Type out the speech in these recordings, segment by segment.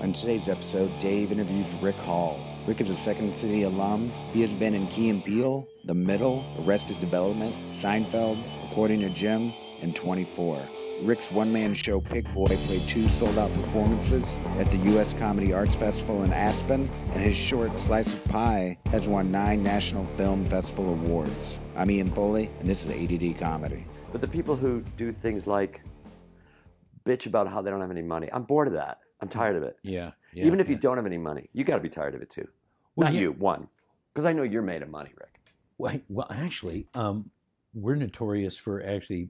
On today's episode, Dave interviews Rick Hall. Rick is a Second City alum. He has been in Key and Peele, The Middle, Arrested Development, Seinfeld, According to Jim, and 24. Rick's one man show Pick Boy played two sold out performances at the U.S. Comedy Arts Festival in Aspen, and his short Slice of Pie has won nine National Film Festival awards. I'm Ian Foley, and this is ADD Comedy. But the people who do things like bitch about how they don't have any money, I'm bored of that. I'm tired of it. Yeah. yeah Even if you don't have any money, you got to be tired of it too. Well, Not yeah. you, one, because I know you're made of money, Rick. Well, well, actually, um, we're notorious for actually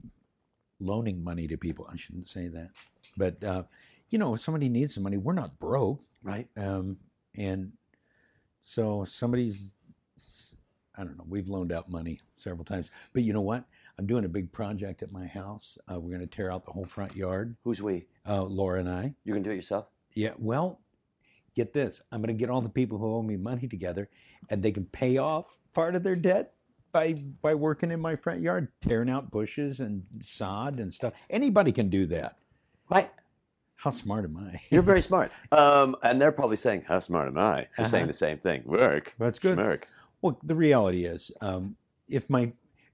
loaning money to people. I shouldn't say that, but uh, you know, if somebody needs some money, we're not broke, Right? um, and so somebody's. I don't know. We've loaned out money several times, but you know what? I'm doing a big project at my house. Uh, we're going to tear out the whole front yard. Who's we? Uh, Laura and I. You can do it yourself. Yeah, well, get this. I'm going to get all the people who owe me money together, and they can pay off part of their debt by by working in my front yard, tearing out bushes and sod and stuff. Anybody can do that. Right. How smart am I? You're very smart. Um, and they're probably saying, "How smart am I?" They're saying Uh-huh. the same thing. Work. That's good. Work. Well, the reality is, um, if my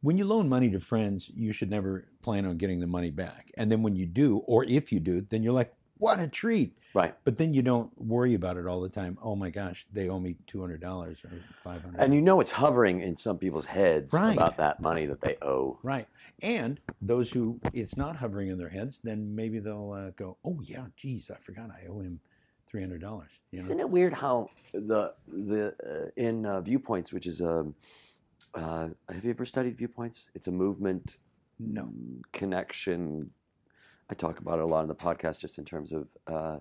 when you loan money to friends, you should never plan on getting the money back. And then when you do, or if you do, then you're like, "What a treat!" Right. But then you don't worry about it all the time. Oh my gosh, they owe me two hundred dollars or five hundred. And you know it's hovering in some people's heads Right. about that money that they owe. Right. And those who it's not hovering in their heads, then maybe they'll uh, go, "Oh yeah, geez, I forgot I owe him three hundred dollars." You know. Isn't it weird how the the uh, in uh, viewpoints, which is a uh, have you ever studied viewpoints? It's a movement No. connection. I talk about it a lot in the podcast, just in terms of uh,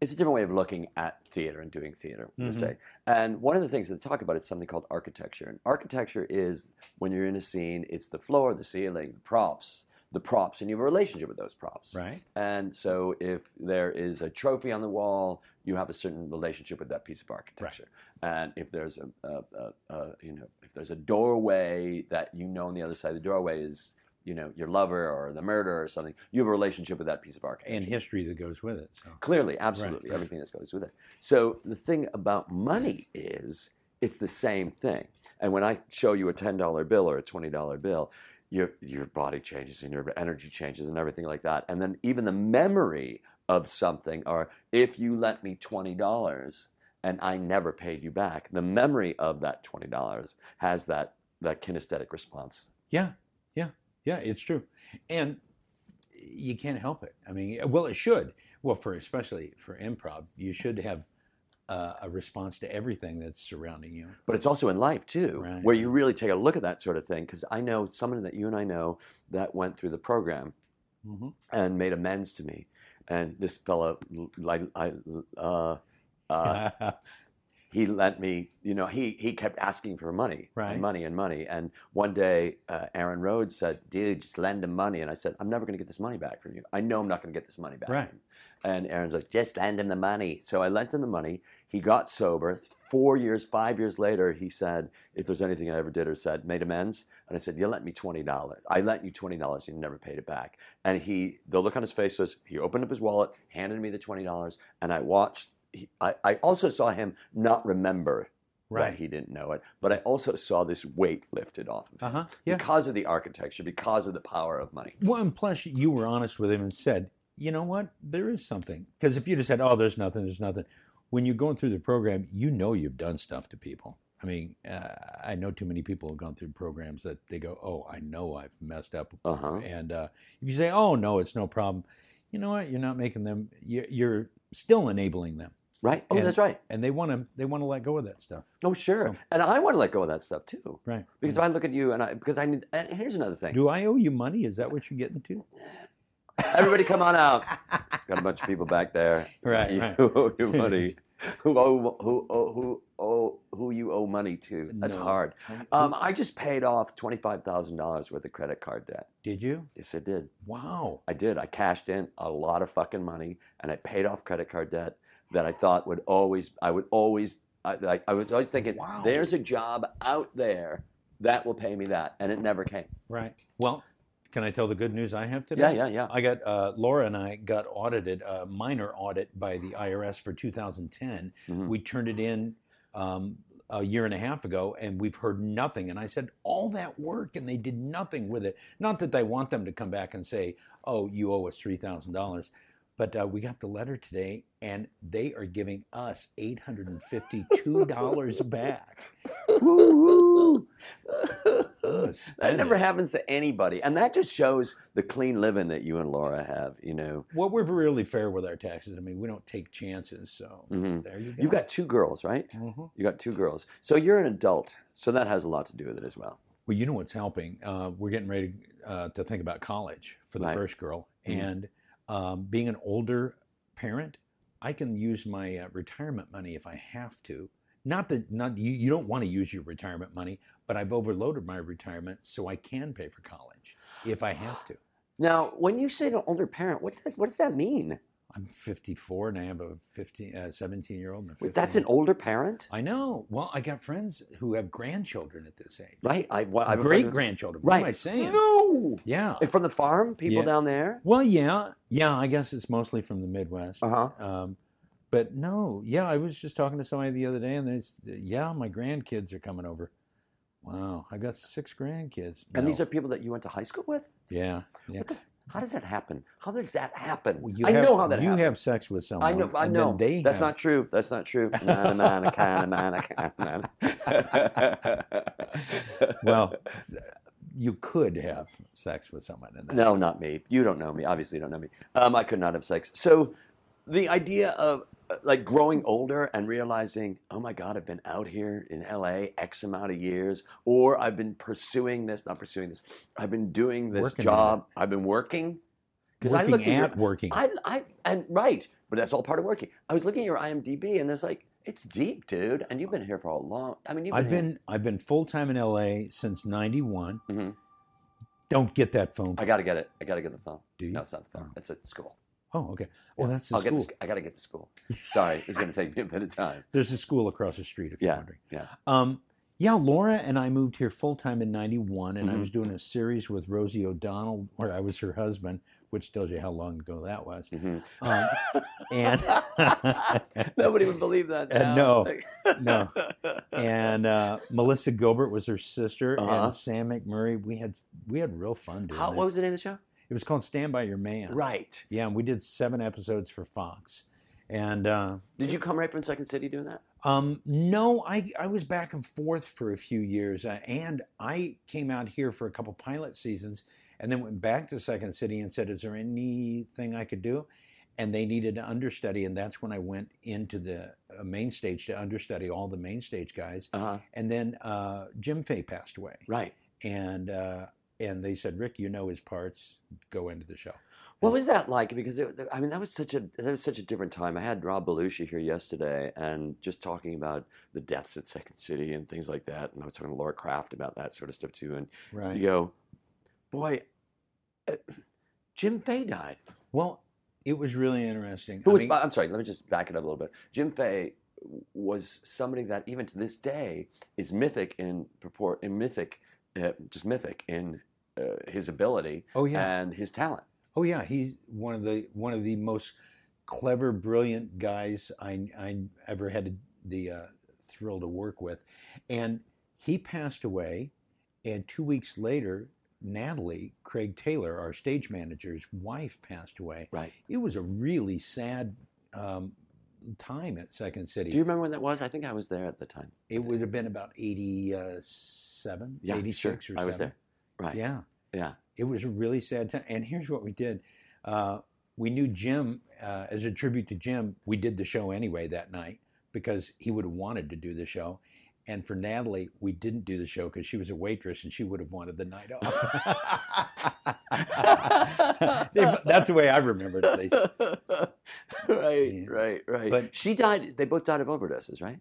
it's a different way of looking at theater and doing theater. per Mhm. se. And one of the things that they talk about is something called architecture. And architecture is when you're in a scene, it's the floor, the ceiling, the props, the props, and you have a relationship with those props. Right. And so if there is a trophy on the wall, you have a certain relationship with that piece of architecture. And if there's a, a, a, a you know if there's a doorway that you know on the other side of the doorway is you know your lover or the murderer or something, you have a relationship with that piece of architecture. And history that goes with it. So. Clearly, absolutely, Right. everything that goes with it. So the thing about money is it's the same thing. And when I show you a ten dollar bill or a twenty dollar bill, your your body changes and your energy changes and everything like that. And then even the memory of something, or if you lent me twenty dollars and I never paid you back, the memory of that twenty dollars has that that kinesthetic response. Yeah. Yeah. Yeah. It's true. And you can't help it. I mean, well, it should. Well, for especially for improv, you should have uh, a response to everything that's surrounding you. but it's also in life too, Right. where you really take a look at that sort of thing. Because I know someone that you and I know that went through the program Mm-hmm. and made amends to me. And this fellow, like, I, uh, uh, he lent me, you know, he he kept asking for money, Right. and money and money. And one day, uh, Aaron Rhodes said, "Dude, just lend him money." And I said, "I'm never going to get this money back from you. I know I'm not going to get this money back." Right. And Aaron's like, "Just lend him the money." So I lent him the money. He got sober. Four years, five years later, he said, "If there's anything I ever did or said, made amends." And I said, "You lent me twenty dollars. I lent you twenty dollars. You never paid it back." And he, the look on his face was, he opened up his wallet, handed me the twenty dollars, and I watched. He, I, I also saw him not remember right. that he didn't know it, but I also saw this weight lifted off of him Uh huh. Yeah. because of the architecture, because of the power of money. Well, and plus you were honest with him and said, you know what, there is something. Because if you just said, oh, there's nothing, there's nothing, when you're going through the program, you know you've done stuff to people. I mean, uh, I know too many people have gone through programs that they go, oh, I know I've messed up. Uh-huh. And uh, if you say, oh, no, it's no problem, you know what, you're not making them, you're still enabling them. Right? Oh, And- that's right. And they want to, they want to let go of that stuff. Oh, sure. So- and I want to let go of that stuff too, Right. because if I look at you and I, because I need. And here's another thing. Do I owe you money? Is that what you're getting to? Everybody, come on out. Got a bunch of people back there. Right, You right. owe you money. who owe who owe who owe who you owe money to? That's No. hard. Um, I just paid off twenty five thousand dollars worth of credit card debt. Did you? Yes, I did. Wow. I did. I cashed in a lot of fucking money, and I paid off credit card debt that I thought would always. I would always. I, I, I was always thinking, Wow. there's a job out there that will pay me that, and it never came. Right. Well, can I tell the good news I have today? Yeah, yeah, yeah. I got uh, Laura and I got audited, a minor audit by the IRS for 2010. Mhm. We turned it in um, a year and a half ago, and we've heard nothing. And I said, all that work, and they did nothing with it. Not that I want them to come back and say, "Oh, you owe us three thousand dollars," but uh, we got the letter today, and they are giving us eight hundred and fifty-two dollars back. Woo! that never it. happens to anybody, and that just shows the clean living that you and Laura have. You know, Well, we're really fair with our taxes. I mean, we don't take chances. So Mhm. there you go. you've got two girls, right? Mhm. You got two girls, so you're an adult, so that has a lot to do with it as well. Well, you know what's helping? Uh, we're getting ready uh, to think about college for the Right. first girl, Mhm. and um, being an older parent, I can use my uh, retirement money if I have to. Not that not you, you don't want to use your retirement money, but I've overloaded my retirement so I can pay for college if I have to. Now, when you say an older parent, what what does that mean? I'm 54 and I have a 15, uh, 17 year old and a 15. Wait, that's an older parent, I know. Well, I got friends who have grandchildren at this age. right? I, well, I Great grandchildren. What Right. am I saying? No, Yeah. from the farm, people Yeah. down there. Well, yeah, yeah. I guess it's mostly from the Midwest. Uh huh. Um, but no, yeah. I was just talking to somebody the other day, and they, s- yeah, my grandkids are coming over. Wow, I got six grandkids. And these are people that you went to high school with. yeah, yeah. How does that happen? How does that happen? Well, you I have, know how that you happens. have sex with someone. I know. I know. They That's have- not true. That's not true. Well, you could have sex with someone. And then, no, not me. You don't know me. Obviously, you don't know me. Um, I could not have sex. So, the idea of like growing older and realizing, oh my God, I've been out here in LA X amount of years, or I've been pursuing this, not pursuing this. I've been doing this Working job. I've been working. 'Cause I working looked at your- working. I, I, and right, but that's all part of working. I was looking at your IMDb, and there's like, it's deep, dude. And you've been here for a long. I mean, you've been. I've here- been I've been full time in LA since '91. Mhm. Don't get that phone. I got to get it. I got to get the phone. Do you? No, it's not the phone. Oh. It's at school. Oh, okay. Well, Yeah. that's the I'll school. Get the, I got to get to school. Sorry, it's going to take me a bit of time. There's a school across the street, if you're wondering. yeah. Um, yeah, Laura and I moved here full time in '91, and I Mhm. was doing a series with Rosie O'Donnell, where I was her husband, which tells you how long ago that was. Mhm. Um, and Nobody would believe that. Uh, no, no. and uh, Melissa Gilbert was her sister, Uh-huh. and Sam McMurray. We had we had real fun doing How, it. what was the name of the show? It was called Stand by Your Man. Right. Yeah, and we did seven episodes for Fox. And uh, Did you come right from Second City doing that? um, no, I I was back and forth for a few years, uh, and I came out here for a couple pilot seasons, and then went back to Second City and said, "Is there anything I could do?" And they needed an understudy, and that's when I went into the uh, main stage to understudy all the main stage guys. Uh huh. And then uh, Jim Fay passed away, Right. and uh, and they said, "Rick, you know his parts. Go into the show." What was that like? Because it, I mean, that was such a that was such a different time. I had Rob Belushi here yesterday, and just talking about the deaths at Second City and things like that. And I was talking to Laura Kraft about that sort of stuff too. And Right. you go, boy, uh, Jim Fay died. Well, it was really interesting. Who I was? mean- I'm sorry. Let me just back it up a little bit. Jim Fay was somebody that even to this day is mythic in purport, in mythic, uh, just mythic in uh, his ability oh yeah. and his talent. Oh yeah, he's one of the one of the most clever, brilliant guys I I ever had the uh, thrill to work with, and he passed away, and two weeks later, Natalie Craig Taylor, our stage manager's wife, passed away. Right. It was a really sad um, time at Second City. Do you remember when that was? I think I was there at the time. it would have been about 87, Yeah, 86 sure. or I was 7. there. Right. Yeah. Yeah. it was a really sad time. And here's what we did: uh, we knew Jim uh, as a tribute to Jim. We did the show anyway that night because he would have wanted to do the show. And for Natalie, we didn't do the show because she was a waitress and she would have wanted the night off. That's the way I remembered it, at least. right, Yeah. right, right. But- she died. They both died of overdoses, right?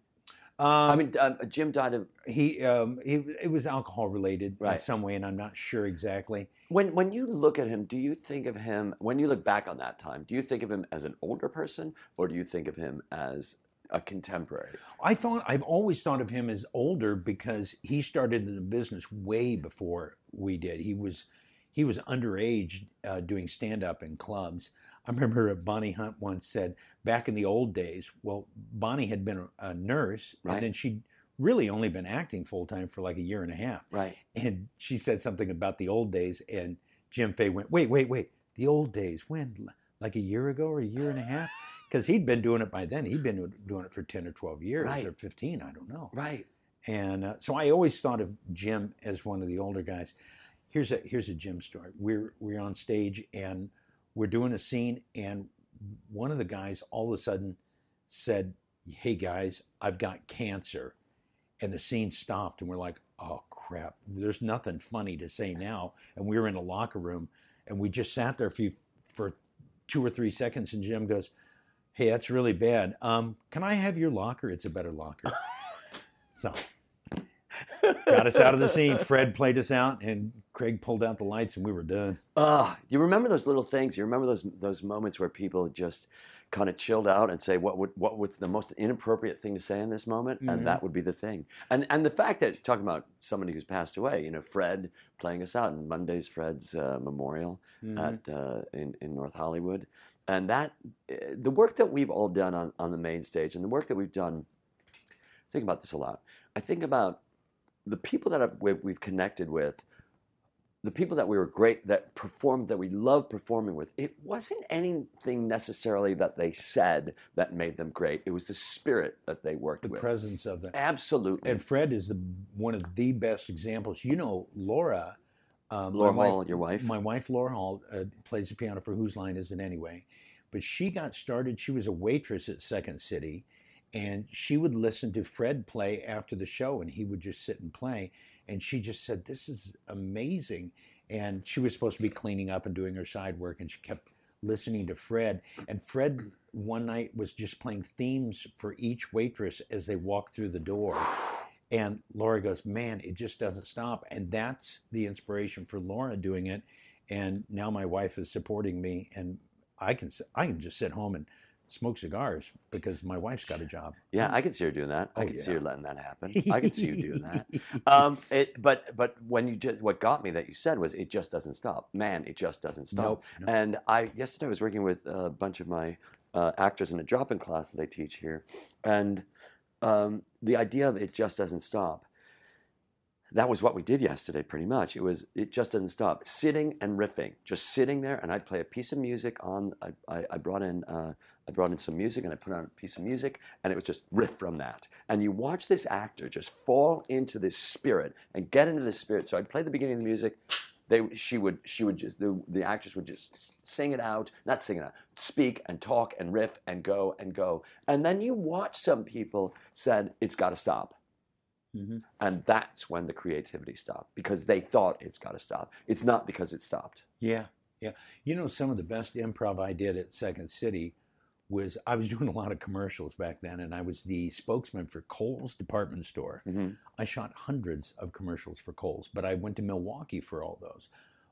Um, I mean, um, Jim died of he, um, he it was alcohol related in some way, and I'm not sure exactly. when when you look at him. Do you think of him when you look back on that time? Do you think of him as an older person, or do you think of him as a contemporary? I thought I've always thought of him as older because he started in the business way before we did. He was he was underage uh, doing stand up in clubs. I remember Bonnie Hunt once said back in the old days, well, Bonnie had been a, a nurse Right. and then she'd really only been acting full time for like a year and a half. Right. And she said something about the old days, and Jim Fay went, "Wait, wait, wait! The old days? When? Like a year ago or a year and a half? Because he'd been doing it by then. He'd been doing it for ten or twelve years Right. or fifteen. I don't know. Right. And uh, so I always thought of Jim as one of the older guys. Here's a here's a Jim story. We're we're on stage and we're doing a scene, and one of the guys all of a sudden said, "Hey guys, I've got cancer," and the scene stopped, and we're like, "Oh crap! There's nothing funny to say now." And we were in a locker room, and we just sat there a few for two or three seconds, and Jim goes. Hey, that's really bad. Um, can I have your locker? It's a better locker. So got us out of the scene. Fred played us out, and Craig pulled out the lights, and we were done. Ah, you remember those little things? You remember those those moments where people just kind of chilled out and say what would what was the most inappropriate thing to say in this moment, Mhm. and that would be the thing. And and the fact that talking about somebody who's passed away, you know, Fred playing us out, in Monday's Fred's uh, memorial at uh, in in North Hollywood, and that uh, the work that we've all done on on the main stage, and the work that we've done. I think about this a lot. I think about the people that I've, we've, connected with the people that we were great that performed that we loved performing with it wasn't anything necessarily that they said that made them great it was the spirit that they worked the with The presence of that. absolutely And Fred is the one of the best examples. You know, Laura, uh, Laura Hall, wife, your wife my wife Laura Hall uh, plays the piano for Whose Line Is It Anyway? But she got started. She was a waitress at Second City, and she would listen to Fred play after the show, and he would just sit and play. And she just said, "This is amazing." And she was supposed to be cleaning up and doing her side work, and she kept listening to Fred. And Fred one night was just playing themes for each waitress as they walked through the door. And Laura goes, Man, it just doesn't stop. And that's the inspiration for Laura doing it. And now my wife is supporting me, and I can I can just sit home and smoke cigars because my wife's got a job. yeah i could see her doing that i Oh, could see her letting that happen i could see you doing that um, it, but but when you did what got me that you said was it just doesn't stop man it just doesn't stop Nope, no. And I yesterday I was working with a bunch of my uh, actors in a drop-in class that I teach here, and um, the idea of it just doesn't stop. That was what we did yesterday, pretty much. It was it just didn't stop. Sitting and riffing, just sitting there, and I'd play a piece of music on. I, I, I brought in uh, I brought in some music, and I put on a piece of music, and it was just riff from that. And you watch this actor just fall into this spirit and get into this spirit. So I'd play the beginning of the music, they she would she would just the, the actress would just sing it out not sing it out speak and talk and riff and go and go and then you watch some people said it's got to stop Mhm. and that's when the creativity stopped because they thought it's got to stop it's not because it stopped Yeah, yeah. You know, some of the best improv I did at Second City was I was doing a lot of commercials back then, and I was the spokesman for Kohl's department store. Mhm. I shot hundreds of commercials for Kohl's, but I went to Milwaukee for all those.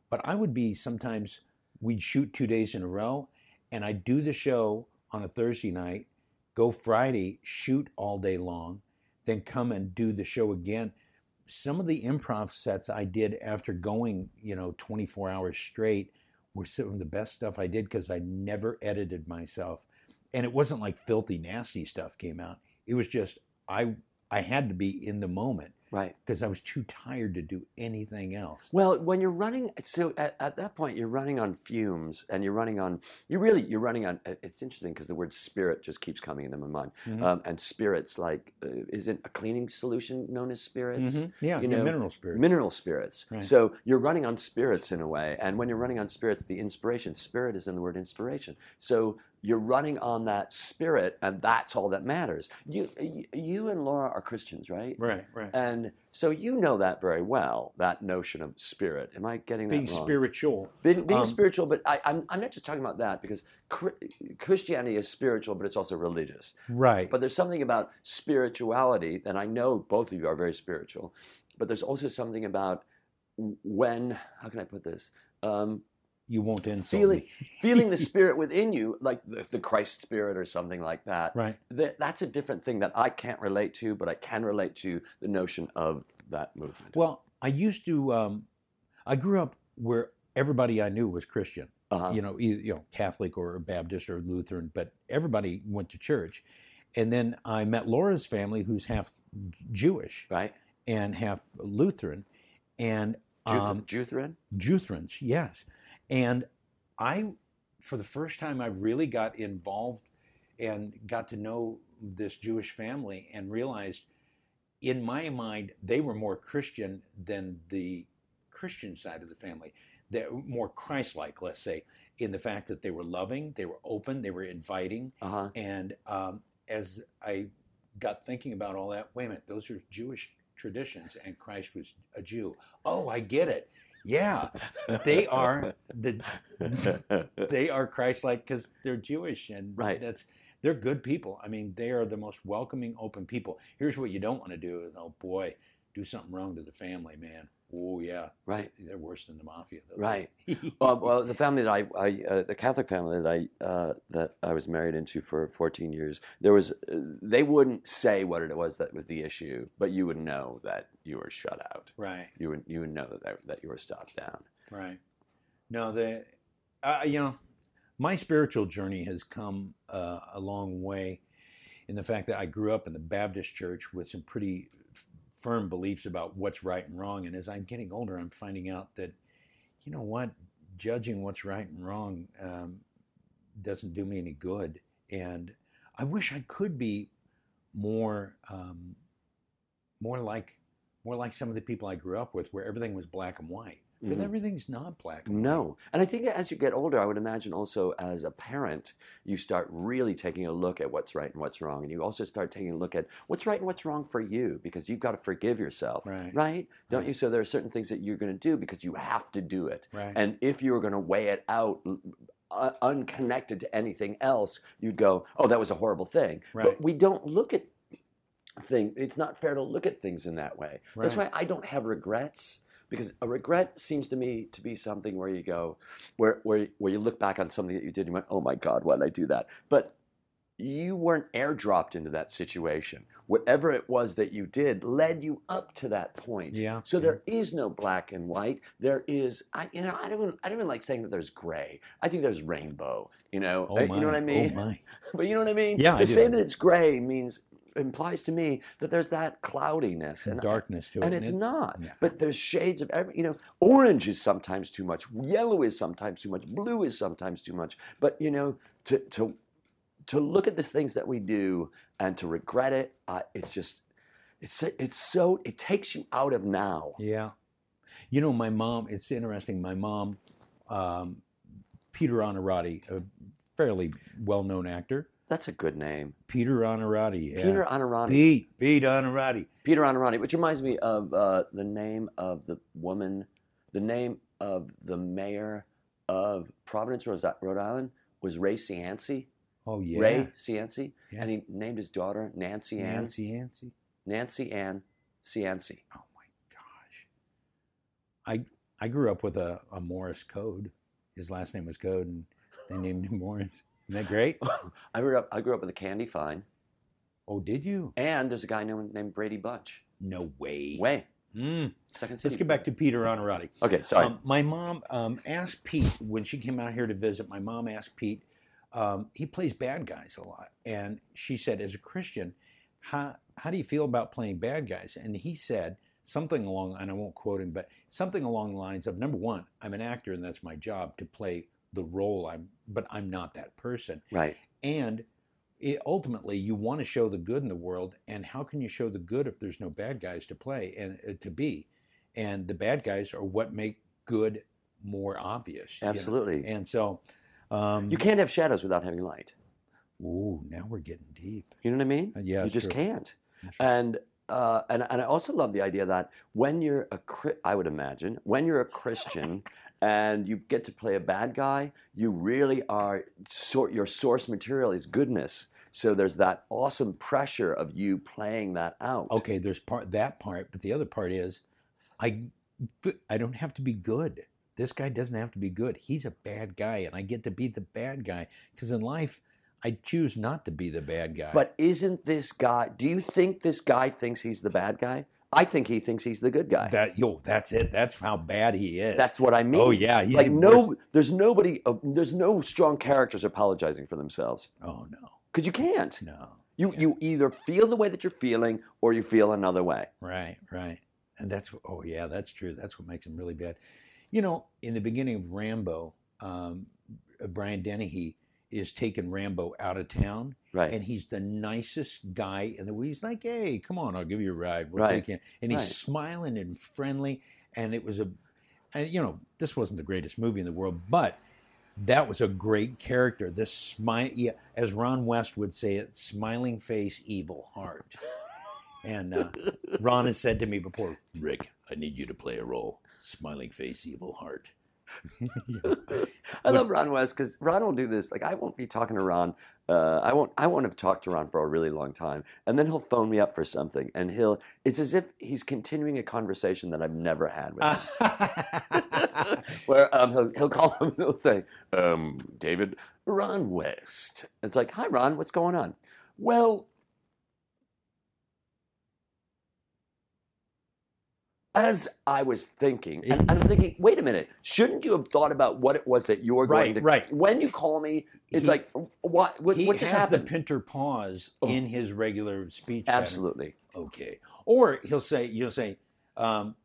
But I would be sometimes we'd shoot two days in a row, and I'd do the show on a Thursday night, go Friday, shoot all day long, then come and do the show again. Some of the improv sets I did after going, you know, 24 hours straight were some of the best stuff I did because I never edited myself. And it wasn't like filthy, nasty stuff came out. It was just I I had to be in the moment right because I was too tired to do anything else. Well, when you're running, so at, at that point you're running on fumes, and you're running on. You really you're running on. It's interesting because the word spirit just keeps coming into my mind. Mhm. Um, and spirits, like, uh, isn't a cleaning solution known as spirits? Mhm. Yeah, you know, mineral spirits. Mineral spirits. Right. So you're running on spirits in a way, and when you're running on spirits, the inspiration spirit is in the word inspiration. So you're running on that spirit, and that's all that matters. You you, and Laura are Christians, right? right, right. And so you know that very well, that notion of spirit. Am I getting Being that wrong? spiritual. Being, being Um, spiritual, but I, I'm, I'm not just talking about that because Christianity is spiritual, but it's also religious. Right. But there's something about spirituality that I know both of you are very spiritual, but there's also something about when, how can I put this? Um, you won't insult feeling, me. feeling the spirit within you, like the, the Christ spirit or something like that. Right. That, that's a different thing that I can't relate to, but I can relate to the notion of that movement. Well, I used to. Um, I grew up where everybody I knew was Christian. Uh-huh. You know, either you know Catholic or Baptist or Lutheran, but everybody went to church. And then I met Laura's family, who's half Jewish right? and half Lutheran, and um, Jutheran? Juthrans, yes. And I, for the first time, I really got involved and got to know this Jewish family and realized, in my mind, they were more Christian than the Christian side of the family. They're more Christ-like, let's say, in the fact that they were loving, they were open, they were inviting, Uh-huh. and um, as I got thinking about all that, wait a minute, those are Jewish traditions, and Christ was a Jew. Oh, I get it. Yeah, they are the they are Christ-like because they're Jewish, and Right. that's they're good people. I mean, they are the most welcoming, open people. Here's what you don't want to do: is, oh boy, do something wrong to the family, man. Oh yeah, Right. they're worse than the mafia. Right. well, well, the family that I, I uh, the Catholic family that I uh, that I was married into for 14 years, there was uh, they wouldn't say what it was that was the issue, but you would know that you were shut out. right. You would you would know that that, that you were stopped down. Right. No, the uh, you know, my spiritual journey has come uh, a long way in the fact that I grew up in the Baptist church with some pretty firm beliefs about what's right and wrong. And as I'm getting older, I'm finding out that, you know what, judging what's right and wrong um, doesn't do me any good. And I wish I could be more, um, more like, more like some of the people I grew up with, where everything was black and white. But Mhm. everything's not black and white. No, and I think as you get older, I would imagine also as a parent, you start really taking a look at what's right and what's wrong, and you also start taking a look at what's right and what's wrong for you because you've got to forgive yourself, Right. right? Don't Right. you? So there are certain things that you're going to do because you have to do it, Right. and if you were going to weigh it out. Uh, unconnected to anything else, you'd go, "Oh, that was a horrible thing." Right. But we don't look at thing. It's not fair to look at things in that way. That's why I don't have regrets because a regret seems to me to be something where you go, where where where you look back on something that you did and you went, "Oh my God, why did I do that?" But you weren't airdropped into that situation. Whatever it was that you did led you up to that point. Yeah. So there is no black and white. There is, I, you know, I don't, even, I don't even like saying that there's gray. I think there's rainbow. You know, Oh Uh, my. you know what I mean? Oh my. But you know what I mean? Yeah, I To say that it's gray means implies to me that there's that cloudiness and darkness to it. and it's it- not. Yeah. But there's shades of every. You know, orange is sometimes too much. Yellow is sometimes too much. Blue is sometimes too much. But you know, to to to look at the things that we do and to regret it, uh, it's just. It's it's so it takes you out of now. Yeah. You know, my mom, it's interesting. My mom, um, Peter Onorati, a fairly well known actor. That's a good name, Peter Onorati. Yeah. Peter Onorati. Pete. Pete Onorati. Peter Onorati, which reminds me of uh, the name of the woman, the name of the mayor of Providence, Rhode Island, was Ray Cianci. Oh, yeah. Ray Cianci, Yeah. and he named his daughter Nancy Ann. Nancy Nancy. Nancy Ann Cianci. Oh, my gosh. I I grew up with a, a Morris Code. His last name was Code, and they named him Morris. Isn't that great? I grew up. I grew up with a candy fine, Oh, did you? and there's a guy named, named Brady Bunch. No way. Way Mm. second city. Let's get back to Peter Onorati. Okay, sorry. Um, my mom um, asked Pete when she came out here to visit. My mom asked Pete. Um, he plays bad guys a lot, and she said, as a Christian, how how do you feel about playing bad guys? And he said something along, and I won't quote him, but something along the lines of number one, I'm an actor, and that's my job to play the role. I'm, but I'm not that person. right. And it, ultimately, you want to show the good in the world, and how can you show the good if there's no bad guys to play and uh, to be? And the bad guys are what make good more obvious. you know? Absolutely. And so, um, You can't have shadows without having light. Ooh, now we're getting deep. You know what I mean? Uh, yeah, you just true. can't. And uh, and and I also love the idea that when you're a I would imagine when you're a Christian and you get to play a bad guy, you really are sort your source material is goodness. So there's that awesome pressure of you playing that out. Okay, there's part that part, but the other part is, I, I don't have to be good. This guy doesn't have to be good. He's a bad guy, and I get to be the bad guy because in life, I choose not to be the bad guy. But isn't this guy? Do you think this guy thinks he's the bad guy? I think he thinks he's the good guy. That yo, that's it. That's how bad he is. That's what I mean. oh yeah, he's like no, worse. there's nobody, uh, there's no strong characters apologizing for themselves Oh no, because you can't. no. You Yeah. you either feel the way that you're feeling or you feel another way. Right, right. And that's oh yeah, that's true. That's what makes him really bad. You know, in the beginning of Rambo, um, Brian Dennehy is taking Rambo out of town, Right. and he's the nicest guy in the world. He's like, "Hey, come on, I'll give you a ride. We'll Right. take you." And he's Right. smiling and friendly. And it was a, and you know, this wasn't the greatest movie in the world, but that was a great character. This smile, yeah, as Ron West would say it, smiling face, evil heart. And uh, Ron has said to me before, Rick, I need you to play a role, smiling face, evil heart. Yeah. I love Ron West because Ron will do this. Like I won't be talking to Ron. Uh, I won't. I won't have talked to Ron for a really long time, and then he'll phone me up for something, and he'll. It's as if he's continuing a conversation that I've never had with him. Where um, he'll he'll call him. He'll say, um, "David, Ron West." It's like, "Hi, Ron. What's going on?" Well. As I was thinking, and I'm thinking, wait a minute, shouldn't you have thought about what it was that you were going Right, to? right. When you call me, it's He- like, what? What, he what just has happened? the pinter pause Oh. in his regular speech. pattern. Absolutely. Okay. Or he'll say, you'll say, um,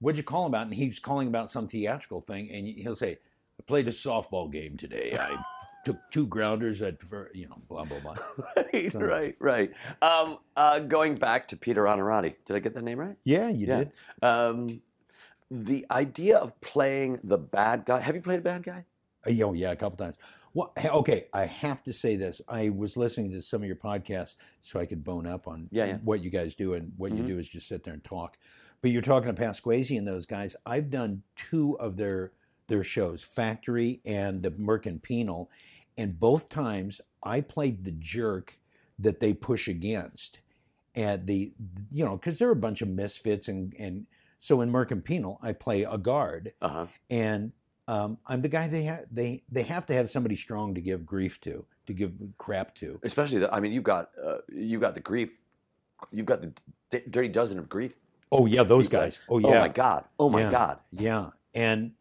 what'd you call him about? And he's calling about some theatrical thing, and he'll say, I played a softball game today. I took two grounders. Prefer, you know, blah blah blah. Right, So- right, right. Um, uh, going back to Peter Onorati, did I get that name right? Yeah, you Yeah. did. Um, the idea of playing the bad guy. Have you played a bad guy? Uh, oh, yeah, a couple times. Well, okay, I have to say this. I was listening to some of your podcasts so I could bone up on Yeah, yeah. what you guys do, and what Mhm. you do is just sit there and talk. But you're talking to Pasquesi and those guys. I've done two of their their shows, Factory and the Merkin Penal, and both times I played the jerk that they push against, and the you know because they're a bunch of misfits, and and so in Merkin Penal I play a guard, Uh huh. and um, I'm the guy they ha- they they have to have somebody strong to give grief to, to give crap to. Especially, the, I mean, you've got uh, you've got the grief. You've got the d- dirty dozen of grief. Oh yeah, those people. guys. Oh yeah. Oh my God. Oh my Yeah. God. yeah, and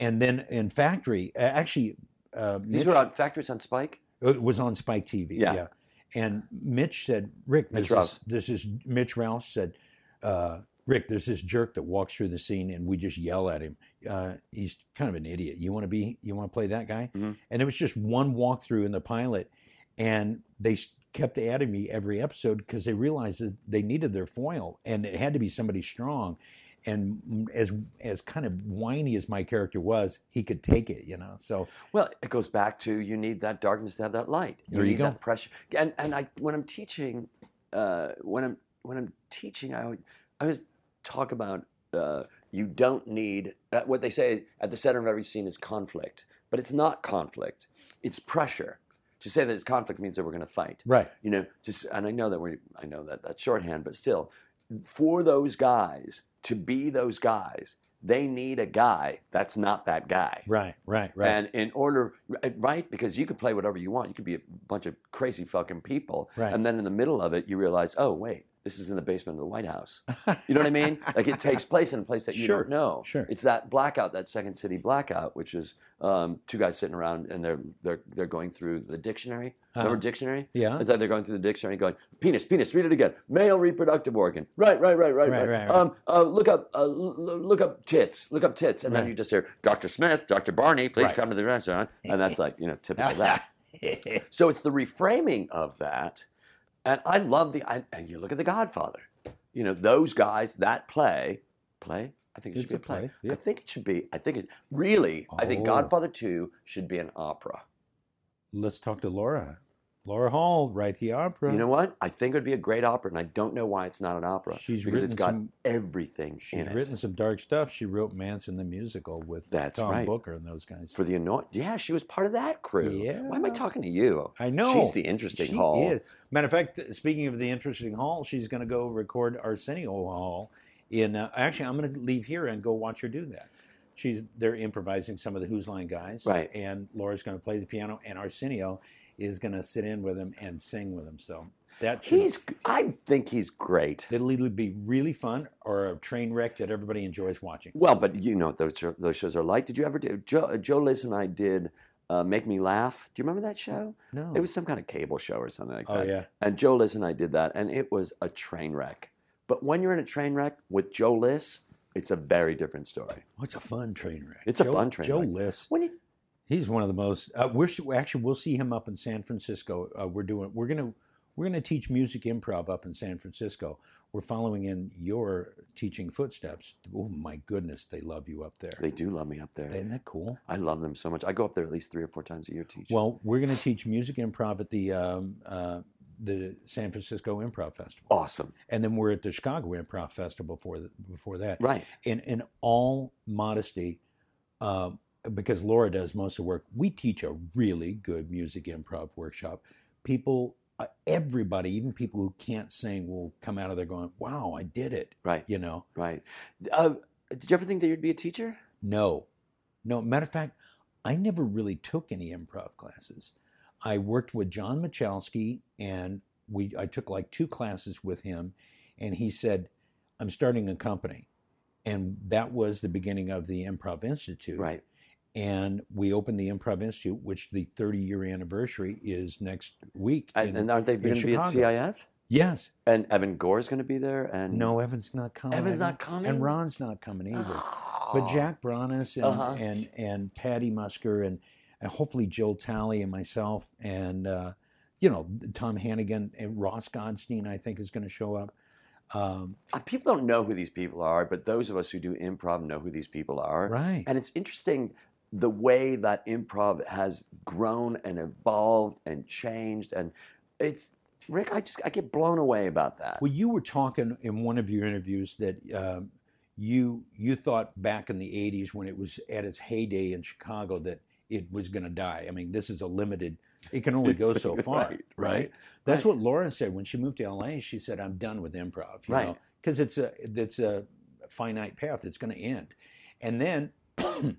and then in Factory, uh, actually, uh, These were on Factories on Spike. it was on Spike TV. Yeah. and Mitch said, "Rick, Mitch this is, this is Mitch Rouse said." Uh, Rick, there's this jerk that walks through the scene, and we just yell at him. Uh, he's kind of an idiot. You want to be? You want to play that guy? Mhm. And it was just one walkthrough in the pilot, and they kept adding me every episode because they realized that they needed their foil, and it had to be somebody strong. And as as kind of whiny as my character was, he could take it, you know. So Well, it goes back to you need that darkness to have that light. You There you need go. that pressure. And and I when I'm teaching, uh, when I'm when I'm teaching, I always, I always talk about uh, you don't need uh, what they say at the center of every scene is conflict, but it's not conflict. It's pressure. To say that it's conflict means that we're going to fight. right, You know, just and I know that we I know that that's shorthand, but still, for those guys to be those guys, they need a guy that's not that guy. right, right, right. And in order, right, because you could play whatever you want. You could be a bunch of crazy fucking people. Right. And then in the middle of it, you realize, oh, wait, this is in the basement of the White House. You know what I mean? Like it takes place in a place that you Sure, don't know. sure. It's that blackout, that Second City blackout, which is um, two guys sitting around and they're they're they're going through the dictionary. Remember Uh-huh. dictionary? yeah, It's like they're going through the dictionary, and going penis, penis. Read it again. Male reproductive organ. Right, right, right, right, Right, right. right, right. Um, uh, look up, uh, l- look up tits. Look up tits, and then you just hear Dr. Smith, Dr. Barney, please Right. come to the restaurant, and that's like you know typical that. So it's the reframing of that, and I love the. I, and you look at The Godfather. You know those guys that play, play. I think it should It's be a play. play, yeah. I think it should be. I think it really. I think Oh. Godfather Two should be an opera. Let's talk to Laura. Laura Hall, write the opera. You know what? I think it would be a great opera, and I don't know why it's not an opera. She's because written it's got some- everything She's in it. written some dark stuff. She wrote Manson the musical with That's Tom right. Booker and those guys. for the annoying. Yeah, she was part of that crew. Yeah. Why am I talking to you? I know. She's the interesting she Hall. is. Matter of fact, speaking of the interesting hall, she's going to go record Arsenio Hall. In uh, actually, I'm going to leave here and go watch her do that. She's they're improvising some of the Whose Line guys, Right. And Laura's going to play the piano, and Arsenio is going to sit in with him and sing with him. So That should, He's. I think he's great. it'll either be really fun or a train wreck that everybody enjoys watching. Well, but you know those are- those shows are like. Did you ever do? Joe, Joe Liss and I did uh, Make Me Laugh. Do you remember that show? No. It was some kind of cable show or something like oh that. yeah. And Joe Liss and I did that, and it was a train wreck. But when you're in a train wreck with Joe Liss, it's a very different story. Oh, it's a fun train wreck. It's a Joe, fun train Joe wreck. Liss. When you, He's one of the most. Uh, we're actually we'll see him up in San Francisco. Uh, we're doing. We're gonna we're gonna teach music improv up in San Francisco. We're following in your teaching footsteps. Oh my goodness, they love you up there. they do love me up there. Isn't that cool? I love them so much. I go up there at least three or four times a year teaching. Well, we're gonna teach music improv at the um, uh, the San Francisco Improv Festival, awesome. and then we're at the Chicago Improv Festival before the, before that. Right. in in all modesty, um, because Laura does most of the work, we teach a really good music improv workshop. People, uh, everybody, even people who can't sing, will come out of there going, "Wow, I did it!" Right. You know? Right. Uh, did you ever think that you'd be a teacher? No, no. Matter of fact, I never really took any improv classes. I worked with John Michalski, and we I took like two classes with him, and he said, "I'm starting a company," and that was the beginning of the Improv Institute. Right. And we opened the Improv Institute, which the 30 year anniversary is next week. And, in- and aren't they going to be at CIF? yes, And Evan Gore's going to be there. And no, Evan's not coming. Evan's not coming. and Ron's not coming either. Oh. But Jack Bronis and Uh-huh. and and Patty Musker and, and hopefully Jill Talley and myself and uh, you know Tom Hannigan and Ross Godstein I think is going to show up. Um, Uh, people don't know who these people are, but those of us who do improv know who these people are. right. And it's interesting the way that improv has grown and evolved and changed. And it's Rick, I just I get blown away about that. Well, you were talking in one of your interviews that um, you you thought back in the '80s when it was at its heyday in Chicago that it was going to die. I mean, this is a limited. It can only go so far, Right, right? right, That's what Laura said when she moved to LA. She said, "I'm done with improv," you Right. because it's a it's a finite path. It's going to end, and then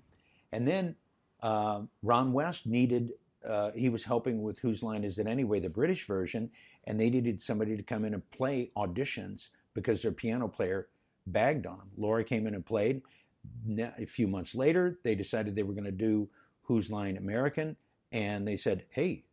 and then uh, Ron West needed. Uh, he was helping with Whose Line Is It Anyway, the British version, and they needed somebody to come in and play auditions because their piano player bagged on them. Laura came in and played. A few months later, they decided they were going to do Whose Line American, and they said, "Hey,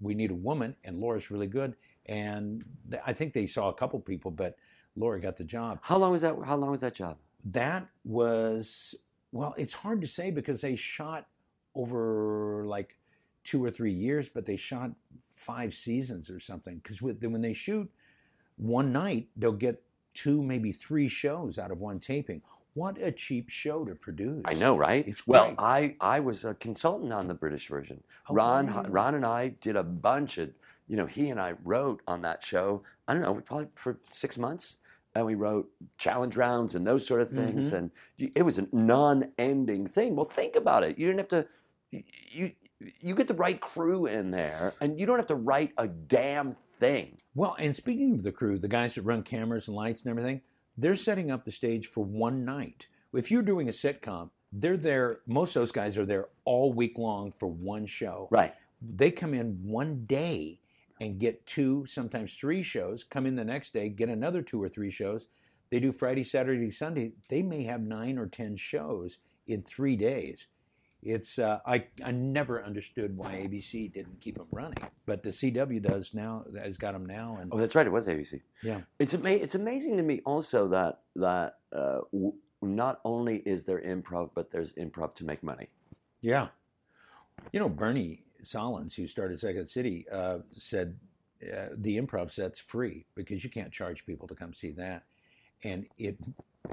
we need a woman," and Laura's really good. And th- I think they saw a couple people, but Laura got the job. How long was that? How long was that job? That was well, it's hard to say because they shot over like two or three years, but they shot five seasons or something. Because when they shoot one night, they'll get two, maybe three shows out of one taping. What a cheap show to produce! I know, right? It's well, great. I I was a consultant on the British version. Oh, Ron wow. Ron and I did a bunch of you know he and I wrote on that show. I don't know, probably for six months, and we wrote challenge rounds and those sort of things, Mm-hmm. and it was a non-ending thing. Well, think about it. You didn't have to. You you get the right crew in there, and you don't have to write a damn thing. Well, and speaking of the crew, the guys that run cameras and lights and everything, they're setting up the stage for one night. If you're doing a sitcom, they're there. Most of those guys are there all week long for one show. Right. They come in one day and get two, sometimes three shows. Come in the next day, get another two or three shows. They do Friday, Saturday, Sunday. They may have nine or ten shows in three days. It's uh, I I never understood why ABC didn't keep them running, but the CW does now. Has got them now, and Oh, that's right. It was ABC. Yeah. It's ama- It's amazing to me also that that uh, w- not only is there improv, but there's improv to make money. Yeah. You know, Bernie Sahlins, who started Second City, uh, said uh, the improv set's free because you can't charge people to come see that. And it,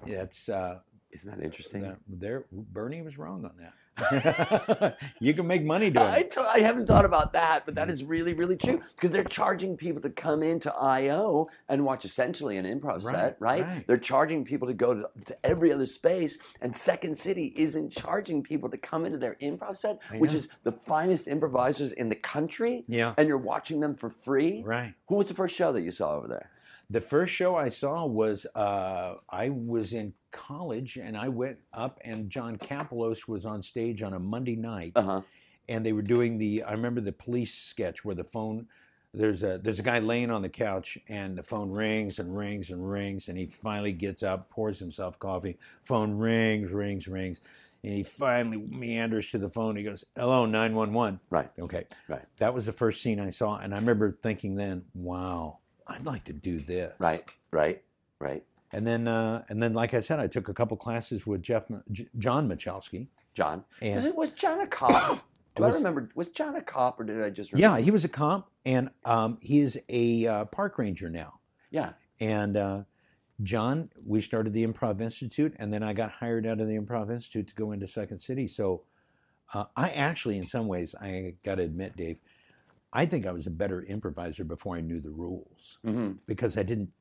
it's, uh, Isn't that interesting? that there, Bernie was wrong on that. you can make money doing I, it. t- I haven't thought about that, but that is really, really true because they're charging people to come into IO and watch essentially an improv Right, set, right? right. They're charging people to go to, to every other space, and Second City isn't charging people to come into their improv set, which is the finest improvisers in the country, Yeah. and you're watching them for free. Right. Who was the first show that you saw over there? The first show I saw was uh, I was in college and I went up and John Kapelos was on stage on a Monday night. Uh huh. and they were doing the I remember the police sketch where the phone there's a there's a guy laying on the couch and the phone rings and rings and rings and he finally gets up pours himself coffee phone rings rings rings and he finally meanders to the phone he goes hello 911 Right. okay Right. that was the first scene i saw and i remember thinking then wow i'd like to do this Right. Right. Right. and then uh, and then like i said i took a couple classes with jeff J- john michalski John. and Was it was John a cop? Do Was- I remember? Was John a cop, or did I just? yeah he was a comp and um, he is a uh, park ranger now Yeah. And uh, John, we started the Improv Institute, and then I got hired out of the Improv Institute to go into Second City. So uh, I actually, in some ways, I got to admit, Dave, I think I was a better improviser before I knew the rules hmm because I didn't.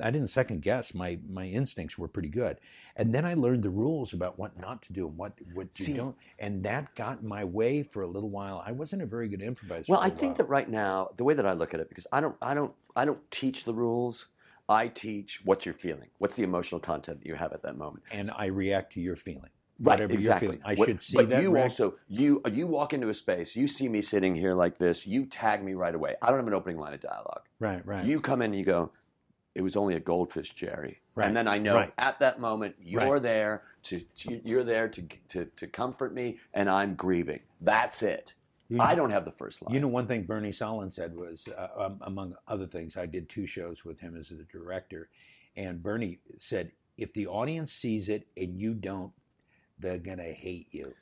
I didn't second guess. My my instincts were pretty good, and then I learned the rules about what not to do and what what you See- don't, and that got in my way for a little while. I wasn't a very good improviser. Well, I think while. that right now, the way that I look at it, because I don't, I don't, I don't teach the rules. I teach what you're feeling. What's the emotional content that you have at that moment? and I react to your feeling. Right, Whatever exactly. you're feeling, I What- should see but that. you react- also you you walk into a space, you see me sitting here like this, you tag me right away. I don't have an opening line of dialogue. right, right. You come in and you go, "It was only a goldfish, Jerry," Right, and then I know right. at that moment you're Right. there to, to you're there to, to to comfort me, and I'm grieving. That's it. You I don't have the first line. You know, one thing Bernie Sahlins said was, uh, um, among other things, I did two shows with him as a director, and Bernie said, if the audience sees it and you don't, they're gonna hate you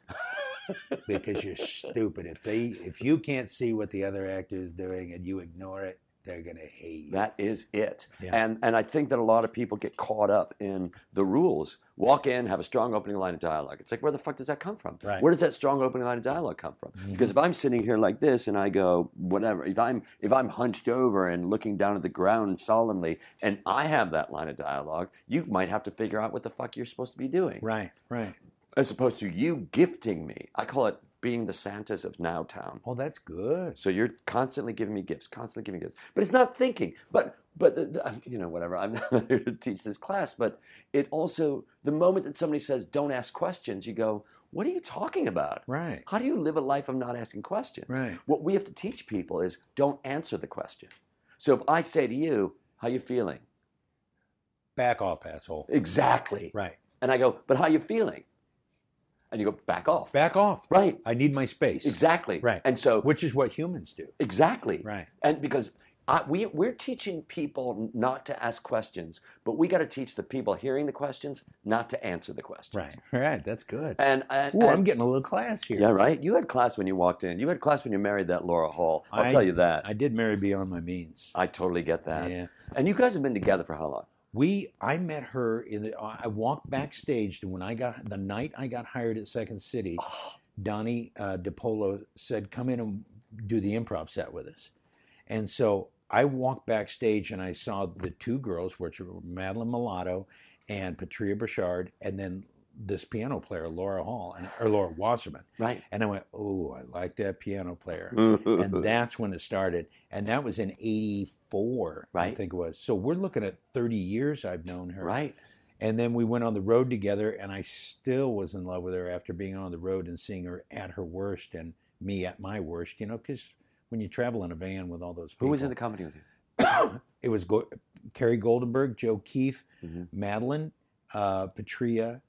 because you're stupid. If they, if you can't see what the other actor is doing and you ignore it, they're gonna hate you. That is it. Yeah. And and I think that a lot of people get caught up in the rules. Walk in, have a strong opening line of dialogue. It's like where the fuck does that come from? Right. Where does that strong opening line of dialogue come from? Mm-hmm. Because if I'm sitting here like this and I go whatever, if I'm if I'm hunched over and looking down at the ground solemnly and I have that line of dialogue, you might have to figure out what the fuck you're supposed to be doing. right, right. As opposed to you gifting me. I call it being the Santas of Now Town. Oh, that's good. So you're constantly giving me gifts, constantly giving gifts. But it's not thinking. But but the, the, you know whatever. I'm not here to teach this class. But it also the moment that somebody says don't ask questions, you go, what are you talking about? Right, How do you live a life of not asking questions? right. What we have to teach people is don't answer the question. So if I say to you, how you feeling? Back off, asshole. Exactly. Right. And I go, but how you feeling? And you go, back off. Back off. Right. I need my space. Exactly. Right. And so Which is what humans do. exactly. Right. And because I, we, we're teaching people not to ask questions, but we got to teach the people hearing the questions not to answer the questions. Right. Right. That's good. And, and, Ooh, I'm getting a little class here. yeah, right. You had class when you walked in. You had class when you married that Laura Hall. I'll I- tell you that. I did marry beyond my means. I totally get that. Yeah. And you guys have been together for how long? We, I met her in the. I walked backstage to when I got the night I got hired at Second City. Donnie uh, DePollo said, "Come in and do the improv set with us," and so I walked backstage and I saw the two girls, which were Madeline Mulatto and Patria Burchard, and then this piano player, Laura Hall, and, or Laura Wasserman. Right. And I went, "Oh, I like that piano player." and that's when it started. And that was in '84, I think it was. So we're looking at 30 years I've known her. right. And then we went on the road together, and I still was in love with her after being on the road and seeing her at her worst and me at my worst. You know, because when you travel in a van with all those people, Who was in the company with you? it was Go- Carrie Goldenberg, Joe Keefe, Mhm. Madeline, uh, Patria,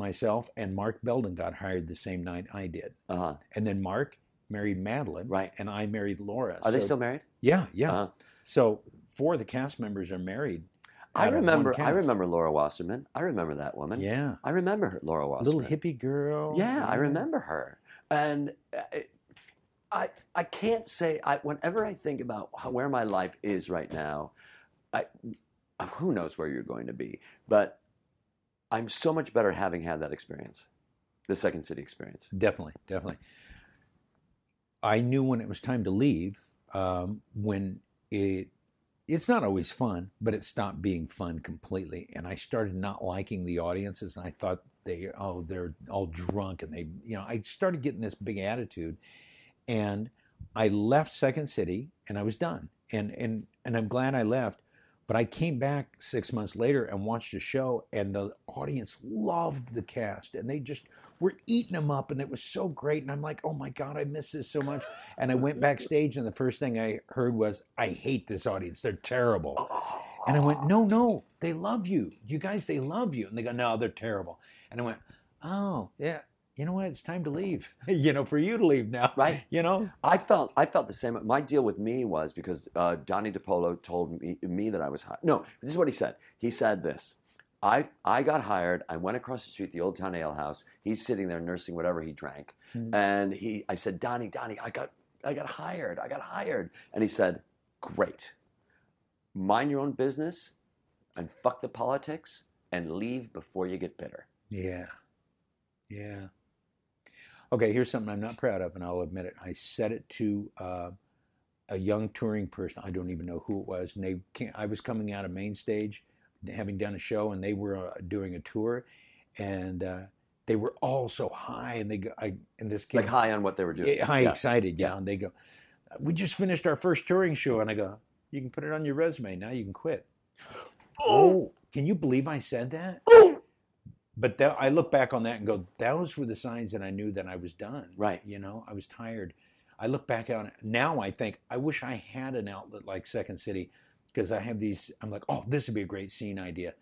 myself, and Mark Belden got hired the same night I did. Uh-huh. And then Mark married Madeline, Right. and I married Laura. Are they still married? Yeah, yeah. Uh-huh. So four of the cast members are married. I out of one remember. I remember Laura Wasserman. I remember that woman. Yeah, I remember her, Laura Wasserman. little hippie girl. Yeah, I remember her, and uh, it- I I can't say I whenever I think about how, where my life is right now, I who knows where you're going to be, but I'm so much better having had that experience, the Second City experience. Definitely, definitely. I knew when it was time to leave. Um, when it, it's not always fun, but it stopped being fun completely, and I started not liking the audiences, and I thought they, oh, they're all drunk, and they, you know, I started getting this big attitude, and I left Second City, and I was done, and and and I'm glad I left, But I came back six months later and watched the show, and the audience loved the cast, and they just were eating them up, and it was so great. And I'm like, oh my god, I miss this so much. And I went backstage, and the first thing I heard was, I hate this audience. They're terrible. And I went, no, no, they love you. You guys, they love you. And they go, no, they're terrible. And I went, oh yeah. You know what? It's time to leave. you know, for you to leave now. Right. You know. I felt I felt the same. My deal with me was because uh, Donnie DePollo told me, me that I was hired. No, this is what he said. He said this. I I got hired. I went across the street, the Old Town Ale House. He's sitting there nursing whatever he drank, Mhm. and he. I said, Donnie, Donnie, I got I got hired. I got hired, and he said, Great. Mind your own business, and fuck the politics, and leave before you get bitter. Yeah. Yeah. Okay, here's something I'm not proud of, and I'll admit it. I said it to uh, a young touring person. I don't even know who it was. And they came, I was coming out of main stage, having done a show, and they were uh, doing a tour, and uh, they were all so high, and they go, I and this kid Like high on what they were doing. yeah, high Yeah. excited, yeah. Yeah. And they go, "We just finished our first touring show," and I go, "You can put it on your resume now. You can quit." Oh, can you believe I said that? But that, I look back on that and go, those were the signs that I knew that I was done. Right. You know, I was tired. I look back on it now. I think I wish I had an outlet like Second City because I have these. I'm like, oh, this would be a great scene idea,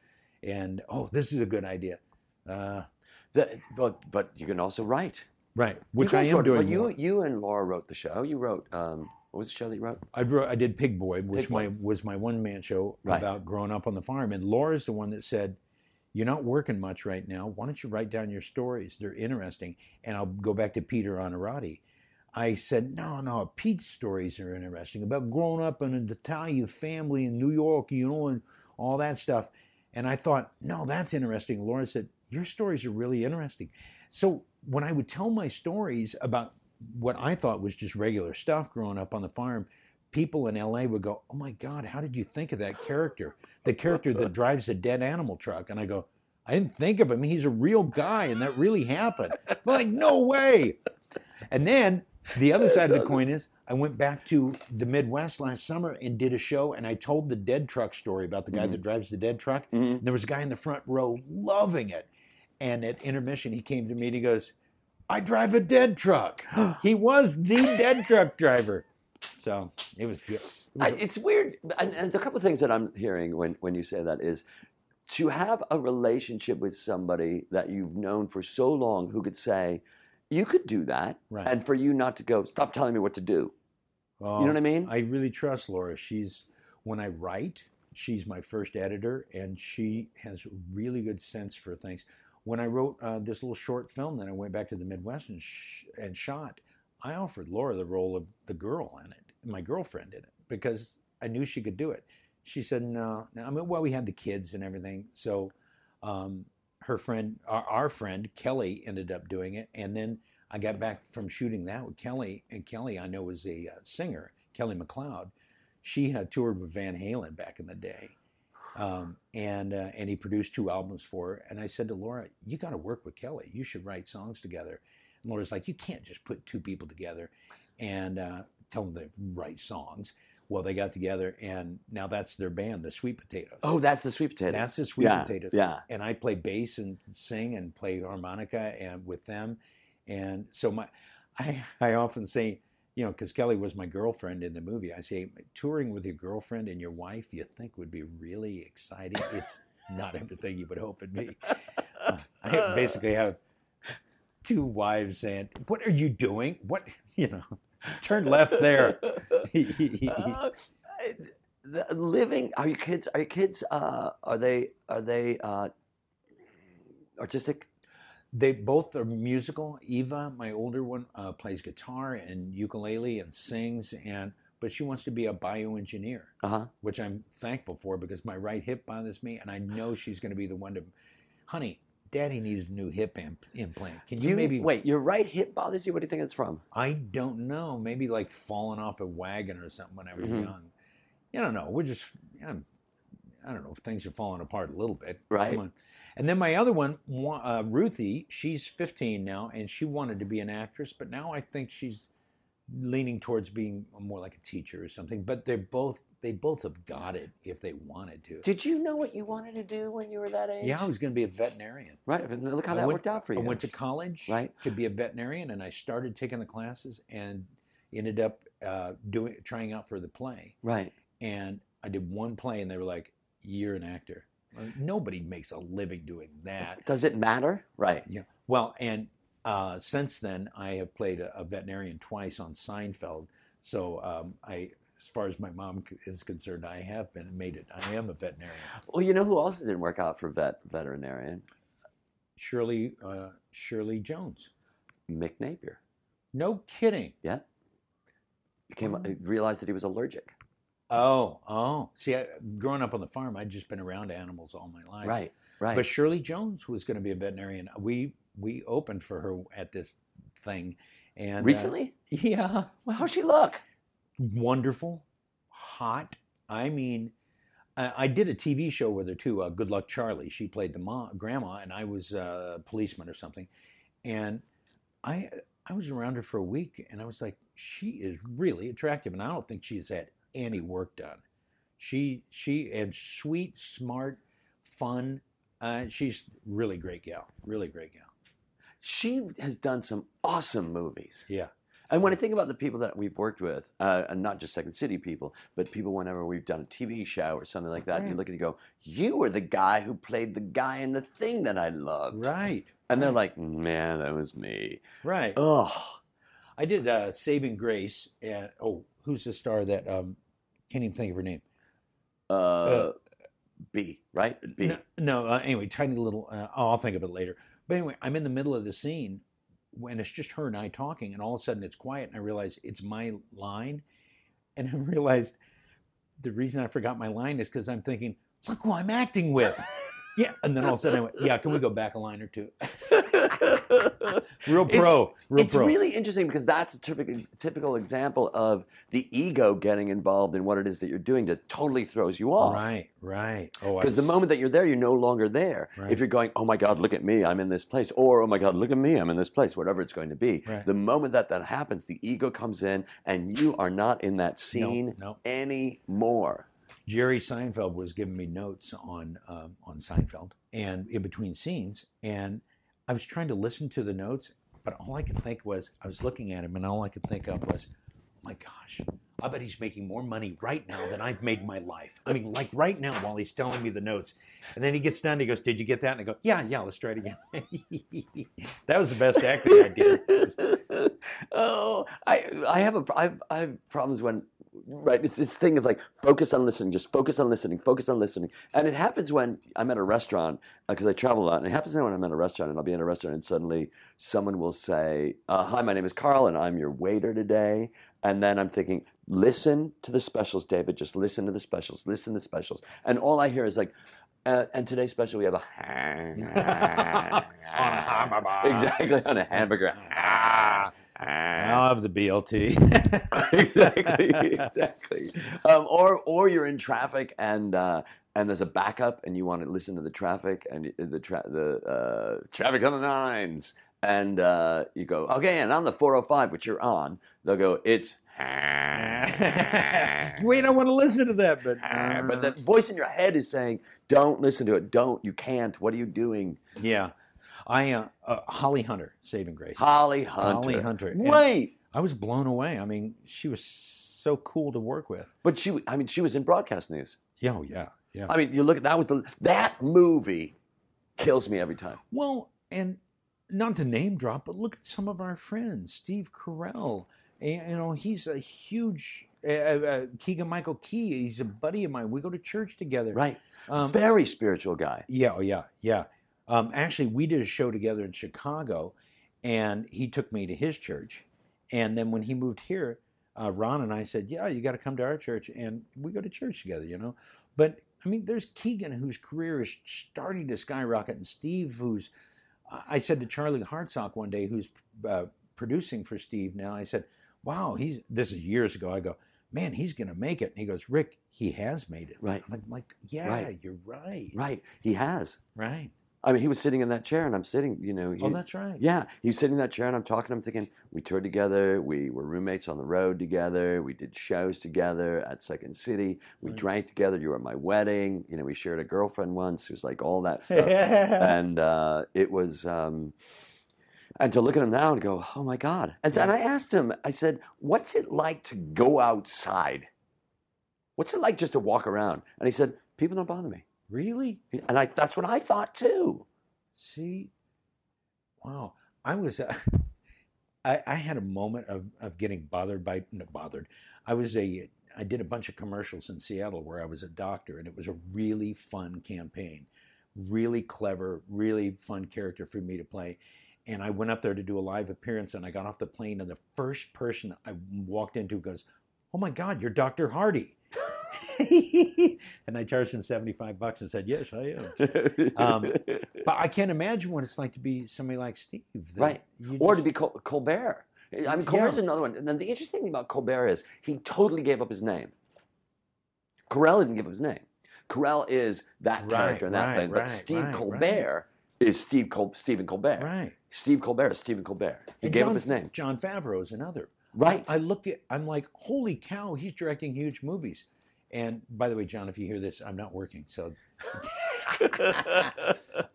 and oh, this is a good idea. Uh, The- but but you can also write. right, which I am wrote- doing. well, you more. you and Laura wrote the show. You wrote um, what was the show that you wrote? I wrote, I did Pig Boy, which Pig Boy. my was my one man show Right. about growing up on the farm. And Laura's the one that said, "You're not working much right now. Why don't you write down your stories? They're interesting." And I'll go back to Peter Onorati. I said, "No, no, Pete's stories are interesting about growing up in an Italian family in New York, you know, and all that stuff." And I thought, "No, that's interesting." Laura said, "Your stories are really interesting." So when I would tell my stories about what I thought was just regular stuff growing up on the farm, people in LA would go, "Oh my God, how did you think of that character? The character that drives the dead animal truck?" And I go, "I didn't think of him. He's a real guy, and that really happened." They're like, "No way!" And then the other side of the coin is, I went back to the Midwest last summer and did a show, and I told the dead truck story about the guy Mhm. that drives the dead truck. Mhm. And there was a guy in the front row loving it. And at intermission, he came to me and he goes, I drive a dead truck. he was the dead truck driver. So it was good. It was I, a- it's weird, and, and a couple of things that I'm hearing when when you say that is to have a relationship with somebody that you've known for so long who could say, "You could do that," right. and for you not to go, "Stop telling me what to do." Oh, You know what I mean? I really trust Laura. She's when I write, she's my first editor, and she has really good sense for things. When I wrote uh, this little short film, then I went back to the Midwest and, sh- and shot. I offered Laura the role of the girl in it, my girlfriend in it, because I knew she could do it. She said no. no. I mean, well, we had the kids and everything, so um, her friend, our, our friend Kelly, ended up doing it, and then I got back from shooting that with Kelly, and Kelly I know was a uh, singer, Kelly McLeod. She had toured with Van Halen back in the day, um, and uh, and he produced two albums for her. And I said to Laura, "You got to work with Kelly. You should write songs together." Laura's like, "You can't just put two people together and uh, tell them to write songs." Well, they got together, and now that's their band, the Sweet Potatoes. Oh, that's the sweet potatoes. That's the Sweet Yeah, Potatoes. yeah. And I play bass and sing and play harmonica and with them. And so my, I, I often say, you know, because Kelly was my girlfriend in the movie. I say, touring with your girlfriend and your wife, you think would be really exciting. It's not everything you would hope it'd be. Uh, I basically have two wives and "What are you doing? What you know? Turn left there." Uh, the living are your kids are your kids uh, are they are they uh, artistic They both are musical. Eva, my older one, uh, plays guitar and ukulele and sings, and but she wants to be a bioengineer, uh-huh which I'm thankful for because my right hip bothers me, and I know she's going to be the one to, honey. Daddy needs a new hip imp- implant. Can you, you maybe wait your right hip bothers you what do you think it's from I don't know. Maybe like falling off a wagon or something when I was Mhm. young. You don't know. We're just, I'm, I don't know. Things are falling apart a little bit. Right. Come on. And then my other one, uh, Ruthie, she's 15 now, and she wanted to be an actress, but now I think she's leaning towards being more like a teacher or something. But they're both they both have got it if they wanted to. Did you know what you wanted to do when you were that age? Yeah, I was going to be a veterinarian. Right. Look how I that went- worked out for you. I went to college Right. to be a veterinarian, and I started taking the classes and ended up uh, doing trying out for the play. Right. And I did one play, and they were like, "You're an actor." Like, Nobody makes a living doing that. Does it matter? Right. Yeah. Well, and uh, since then, I have played a, a veterinarian twice on Seinfeld. So um, I, as far as my mom is concerned, I have been made it. I am a veterinarian. Well, you know who else didn't work out for vet veterinarian? Shirley uh, Shirley Jones. Mick Napier. No kidding. Yeah. Became Oh. realized that he was allergic. Oh, oh. See, I, growing up on the farm, I'd just been around animals all my life. Right. Right. But Shirley Jones was going to be a veterinarian. We we opened for her at this thing, and uh, Recently? yeah, well, how'd she look? Wonderful, hot. I mean, I, I did a TV show with her too. Uh, Good Luck Charlie. She played the mom, grandma, and I was a policeman or something. And I I was around her for a week, and I was like, she is really attractive, and I don't think she's had any work done. She she and sweet, smart, fun. Uh, she's really great gal. Really great gal. She has done some awesome movies. Yeah. And when I think about the people that we've worked with, uh, and not just Second City people, but people whenever we've done a TV show or something like that, and you Right. look at and go, You were the guy who played the guy in the thing that I loved. Right. And they're right. like, Man, that was me. right. Oh, I did uh, Saving Grace, and oh, who's the star that um, can't even think of her name? uh, B, right? B. No, no uh, anyway, tiny little. Uh, oh, I'll think of it later. But anyway, I'm in the middle of the scene when it's just her and I talking, and all of a sudden it's quiet, and I realize it's my line, and I realized the reason I forgot my line is because I'm thinking, look who I'm acting with. Yeah, and then all of a sudden I went, yeah, can we go back a line or two? Real It's- pro, real pro it's pro. really interesting because that's a typical, typical example of the ego getting involved in what it is that you're doing that totally throws you off. right, right. Oh, Because the moment that you're there, you're no longer there. Right. If you're going, oh my God, look at me, I'm in this place, or oh my God, look at me, I'm in this place, whatever it's going to be. Right. The moment that that happens, the ego comes in, and you are not in that scene no. anymore. Jerry Seinfeld was giving me notes on um, on Seinfeld and in between scenes, and I was trying to listen to the notes, but all I could think was I was looking at him, and all I could think of was, oh my gosh, I bet he's making more money right now than I've made in my life. I mean, like right now while he's telling me the notes, and then he gets done, he goes, "Did you get that?" And I go, "Yeah, yeah, let's try it again." that was the best acting I did. oh, I I have a I have, I have problems when right. It's this thing of like focus on listening, just focus on listening, focus on listening, and it happens when I'm at a restaurant because I travel a lot, and it happens when I'm at a restaurant, and I'll be in a restaurant, and suddenly someone will say, uh, "Hi, my name is Carl, and I'm your waiter today," and then I'm thinking. Listen to the specials, David. Just listen to the specials. Listen to the specials. And all I hear is like, uh, and today's special, we have a On a hamburger. exactly on a hamburger. I'll have the BLT. exactly, exactly. Um, or or you're in traffic and uh, and there's a backup and you want to listen to the traffic and the tra- the uh, traffic on the nines. And uh, you go okay and on the 405 which you're on they'll go it's Wait, I want to listen to that, but but the voice in your head is saying don't listen to it. Don't you can't. What are you doing? Yeah, I uh, uh, Holly Hunter, Saving Grace. Holly Hunter Holly Hunter. And wait I was blown away. I mean, she was so cool to work with. but she I mean she was in broadcast news Yeah, oh, yeah, yeah. I mean, you look at that was the that movie kills me every time. Well, and not to name drop, but look at some of our friends. Steve Carell, you know, he's a huge. Uh, uh, Keegan Michael Key, he's a buddy of mine. We go to church together. Right. Um, Very spiritual guy. Yeah, oh yeah, yeah. Um, actually, we did a show together in Chicago, and he took me to his church. And then when he moved here, uh, Ron and I said, "Yeah, you got to come to our church," and we go to church together. You know, but I mean, there's Keegan whose career is starting to skyrocket, and Steve, who's I said to Charlie Hartsock one day, who's uh, producing for Steve now, I said, "Wow, he's this is years ago." I go, "Man, he's going to make it." And he goes, "Rick, he has made it." Right. I'm like, like, yeah, Right. you're right. Right. He has. Right. I mean, he was sitting in that chair, and I'm sitting. You know, Oh, that's right. yeah, he's sitting in that chair, and I'm talking to him, thinking, we toured together, we were roommates on the road together, we did shows together at Second City, we Right. drank together. You were at my wedding. You know, we shared a girlfriend once. It was like all that stuff, and uh, it was. Um, and to look at him now and go, oh my God. And then I asked him, I said, what's it like to go outside? What's it like just to walk around? And he said, people don't bother me. Really? And I, that's what I thought too. See, wow. I was, uh, I, I had a moment of, of getting bothered by, no, bothered. I was a, I did a bunch of commercials in Seattle where I was a doctor, and it was a really fun campaign, really clever, really fun character for me to play. And I went up there to do a live appearance, and I got off the plane, and the first person I walked into goes, "Oh my God, you're Doctor Hardy." and I charged him seventy five bucks and said, "Yes, I am." Um, But I can't imagine what it's like to be somebody like Steve. Right. or to be Col- Colbert. I mean, Colbert's Yeah. another one. And then the interesting thing about Colbert is he totally gave up his name. Carell didn't give up his name. Carell is that Right, character in that right, thing. But right, Steve Colbert is Steve Col- Stephen Colbert. right. Steve Colbert is Stephen Colbert. He And gave John, up his name. Jon Favreau is another. Right. I look at, I'm like, holy cow, he's directing huge movies. And by the way, John, if you hear this, I'm not working, so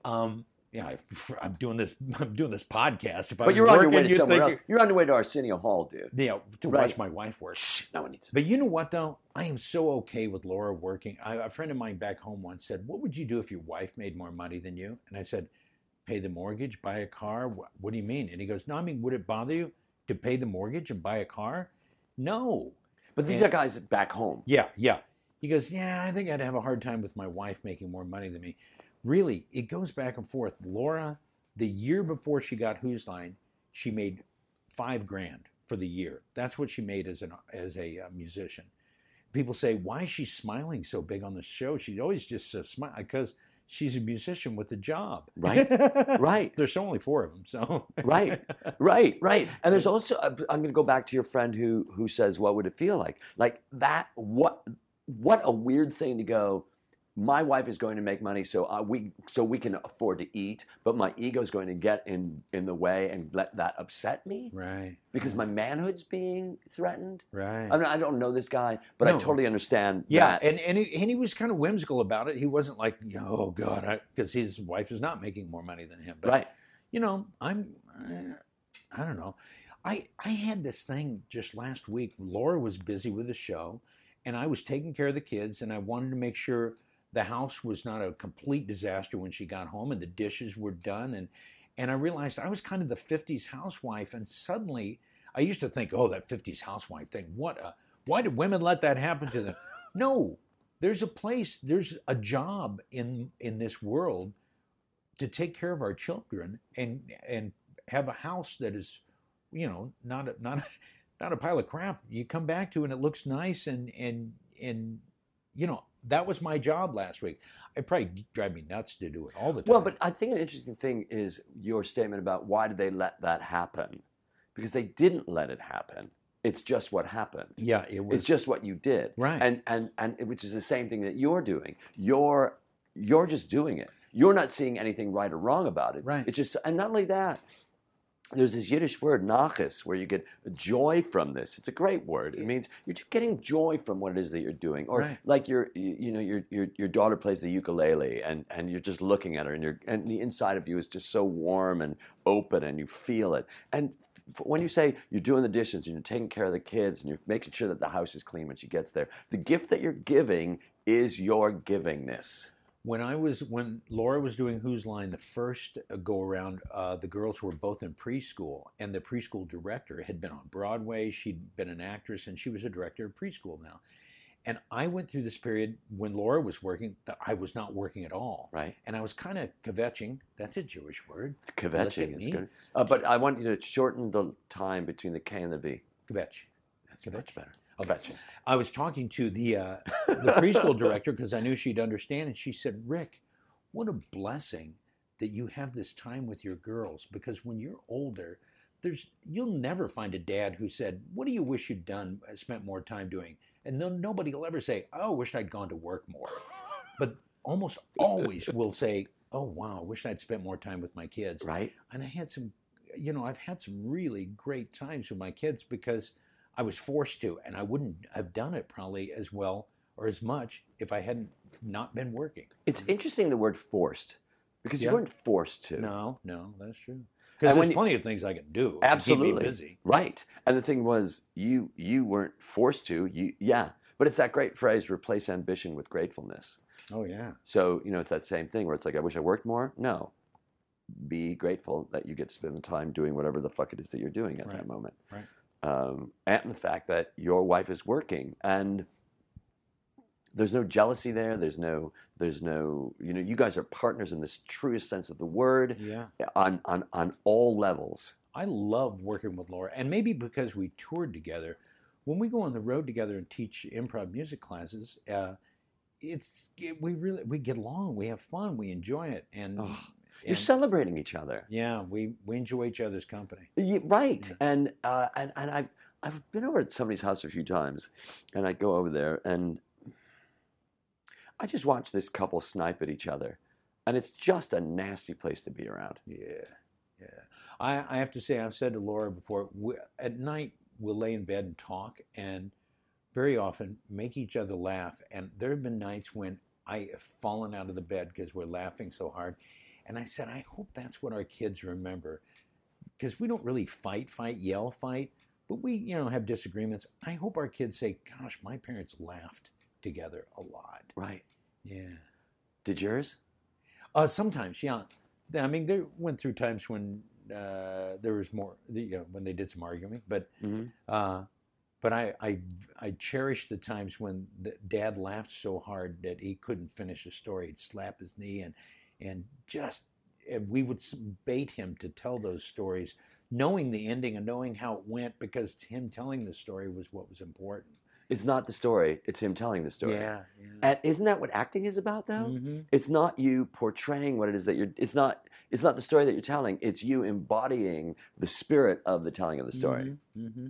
um, yeah, I, I'm doing this. I'm doing this podcast. If I but you're on your way to somewhere else. You're on your way to Arsenio Hall, dude. Yeah, to Right. watch my wife work. Shh, no one needs But you know what though? I am so okay with Laura working. I, a friend of mine back home once said, "What would you do if your wife made more money than you?" And I said, "Pay the mortgage, buy a car." What, what do you mean? And he goes, "No, I mean, would it bother you to pay the mortgage and buy a car?" No. But these And- are guys back home. Yeah, yeah. He goes, "Yeah, I think I'd have a hard time with my wife making more money than me." Really, it goes back and forth. Laura, the year before she got Whose Line, she made five grand for the year. That's what she made as an as a uh, musician. People say, "Why is she smiling so big on the show?" She's always just uh, smile because she's a musician with a job. Right, right. There's only four of them, so Right, right, right. And there's also uh, I'm going to go back to your friend who who says, "What would it feel like?" Like that. What what a weird thing to go. My wife is going to make money, so uh, we so we can afford to eat. But my ego is going to get in in the way and let that upset me right, because my manhood's being threatened. right. I mean, I don't know this guy, but I totally understand. Yeah, that. and and he, and he was kind of whimsical about it. He wasn't like, oh God, because his wife is not making more money than him. But right. you know, I'm, uh, I don't know. I I had this thing just last week. Laura was busy with the show, and I was taking care of the kids, and I wanted to make sure the house was not a complete disaster when she got home, and the dishes were done, and and I realized I was kind of the '50s housewife, and suddenly I used to think, oh, that '50s housewife thing. What? A, why did women let that happen to them? no, there's a place, there's a job in in this world to take care of our children and and have a house that is, you know, not a, not a, not a pile of crap. You come back to and it looks nice and and and you know that was my job last week. It probably drive me nuts to do it all the time. Well, but I think an interesting thing is your statement about why did they let that happen? Because they didn't let it happen. It's just what happened. yeah, it was It's just what you did. right. And and and which is the same thing that you're doing. You're you're just doing it. You're not seeing anything right or wrong about it. Right. It's just and not only that, there's this Yiddish word nachas where you get joy from this. It's a great word. It means you're just getting joy from what it is that you're doing. Or Right. like your you you know your your your daughter plays the ukulele and and you're just looking at her and you're and the inside of you is just so warm and open and you feel it. And when you say you're doing the dishes and you're taking care of the kids and you're making sure that the house is clean when she gets there, the gift that you're giving is your givingness. When I was when Laura was doing Whose Line the first go around, uh, the girls were both in preschool, and the preschool director had been on Broadway. She'd been an actress, and she was a director of preschool now. And I went through this period when Laura was working that I was not working at all, Right? and I was kind of kvetching. That's a Jewish word. Kvetching is good. Uh, but I want you to shorten the time between the K and the B. Kvetch. That's Kvetch. much better. Okay. Kvetching. I was talking to the uh, the preschool director because I knew she'd understand, and she said, "Rick, what a blessing that you have this time with your girls. Because when you're older, there's you'll never find a dad who said, "What do you wish you'd done, uh, spent more time doing?" And then nobody will ever say, "Oh, wish I'd gone to work more." But almost always will say, oh wow, wish I'd spent more time with my kids. right? And I had some, you know, I've had some really great times with my kids because I was forced to, and I wouldn't have done it probably as well or as much if I hadn't not been working. It's mm-hmm. interesting the word forced because Yeah. you weren't forced to. No, no, that's true. Because there's you- plenty of things I can do. Absolutely. keep me busy. Right. And the thing was, you you weren't forced to. You yeah. But it's that great phrase: replace ambition with gratefulness. Oh yeah, So you know, it's that same thing where it's like, I wish I worked more. No, be grateful that you get to spend the time doing whatever the fuck it is that you're doing at Right. that moment. Right. Um, and the fact that your wife is working and there's no jealousy there. There's no. There's no. You know, you guys are partners in this truest sense of the word yeah. on on on all levels. I love working with Laura, and maybe because we toured together, when we go on the road together and teach improv music classes, uh, it's it, we really we get along, we have fun, we enjoy it, and, Oh, You're celebrating each other. yeah, we we enjoy each other's company. Yeah, right. Yeah. And uh, and and I've I've been over at somebody's house a few times, and I go over there and I just watch this couple snipe at each other, and it's just a nasty place to be around. Yeah, yeah. I I have to say, I've said to Laura before, we, at night we'll lay in bed and talk, and very often make each other laugh. And there have been nights when I have fallen out of the bed because we're laughing so hard. And I said, I hope that's what our kids remember, because we don't really fight, fight, yell, fight, but we, you know, have disagreements. I hope our kids say, "Gosh, my parents laughed together a lot." Right. Yeah. Did yours? Uh, sometimes, yeah. I mean, they went through times when uh, there was more, you know, when they did some arguing. But, Mhm. uh, but I, I, I cherish the times when the dad laughed so hard that he couldn't finish a story. He'd slap his knee and, and just, and we would bait him to tell those stories, knowing the ending and knowing how it went, because him telling the story was what was important. It's not the story; it's him telling the story. Yeah. And isn't that what acting is about, though? hmm It's not you portraying what it is that you're. It's not. It's not the story that you're telling. It's you embodying the spirit of the telling of the story. hmm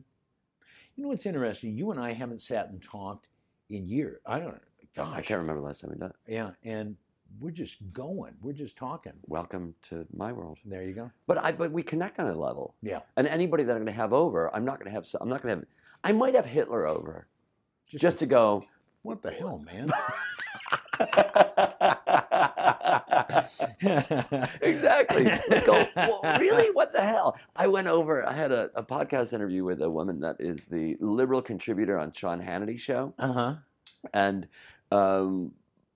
You know what's interesting? You and I haven't sat and talked in years. I don't know. Gosh. I can't remember the last time we did. Yeah, and we're just going. We're just talking. Welcome to my world. There you go. But I but we connect on a level. Yeah. And anybody that I'm going to have over, I'm not going to have. I'm not going to have. I might have Hitler over just to go. what the hell, man? exactly. Go. Well, really? What the hell? I went over. I had a, a podcast interview with a woman that is the liberal contributor on Sean Hannity show, Uh huh. and um,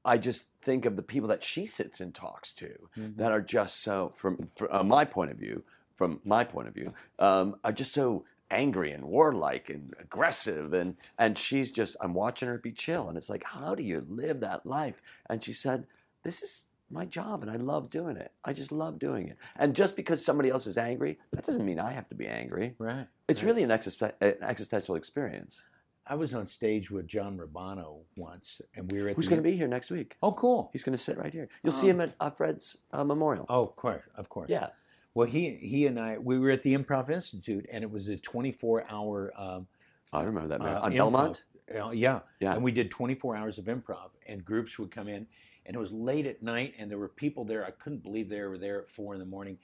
I just think of the people that she sits and talks to Mm-hmm. that are just so, from, from uh, my point of view, from my point of view, um, are just so angry and warlike and aggressive and and she's just I'm watching her be chill and it's like how do you live that life and she said this is my job and I love doing it I just love doing it and just because somebody else is angry that doesn't mean I have to be angry Right. it's right. really an, existen- an existential experience I was on stage with John Rabano once, and we were at who's going to be here next week Oh, cool. he's going to sit right here you'll see Oh. him at uh, Fred's uh, memorial Oh, of course, of course. yeah Well, he he and I we were at the Improv Institute, and it was a 24 hour. Um, I remember that man uh, on. Belmont Uh, yeah. Yeah. And we did 24 hours of improv, and groups would come in, and it was late at night, and there were people there. I couldn't believe they were there at four in the morning.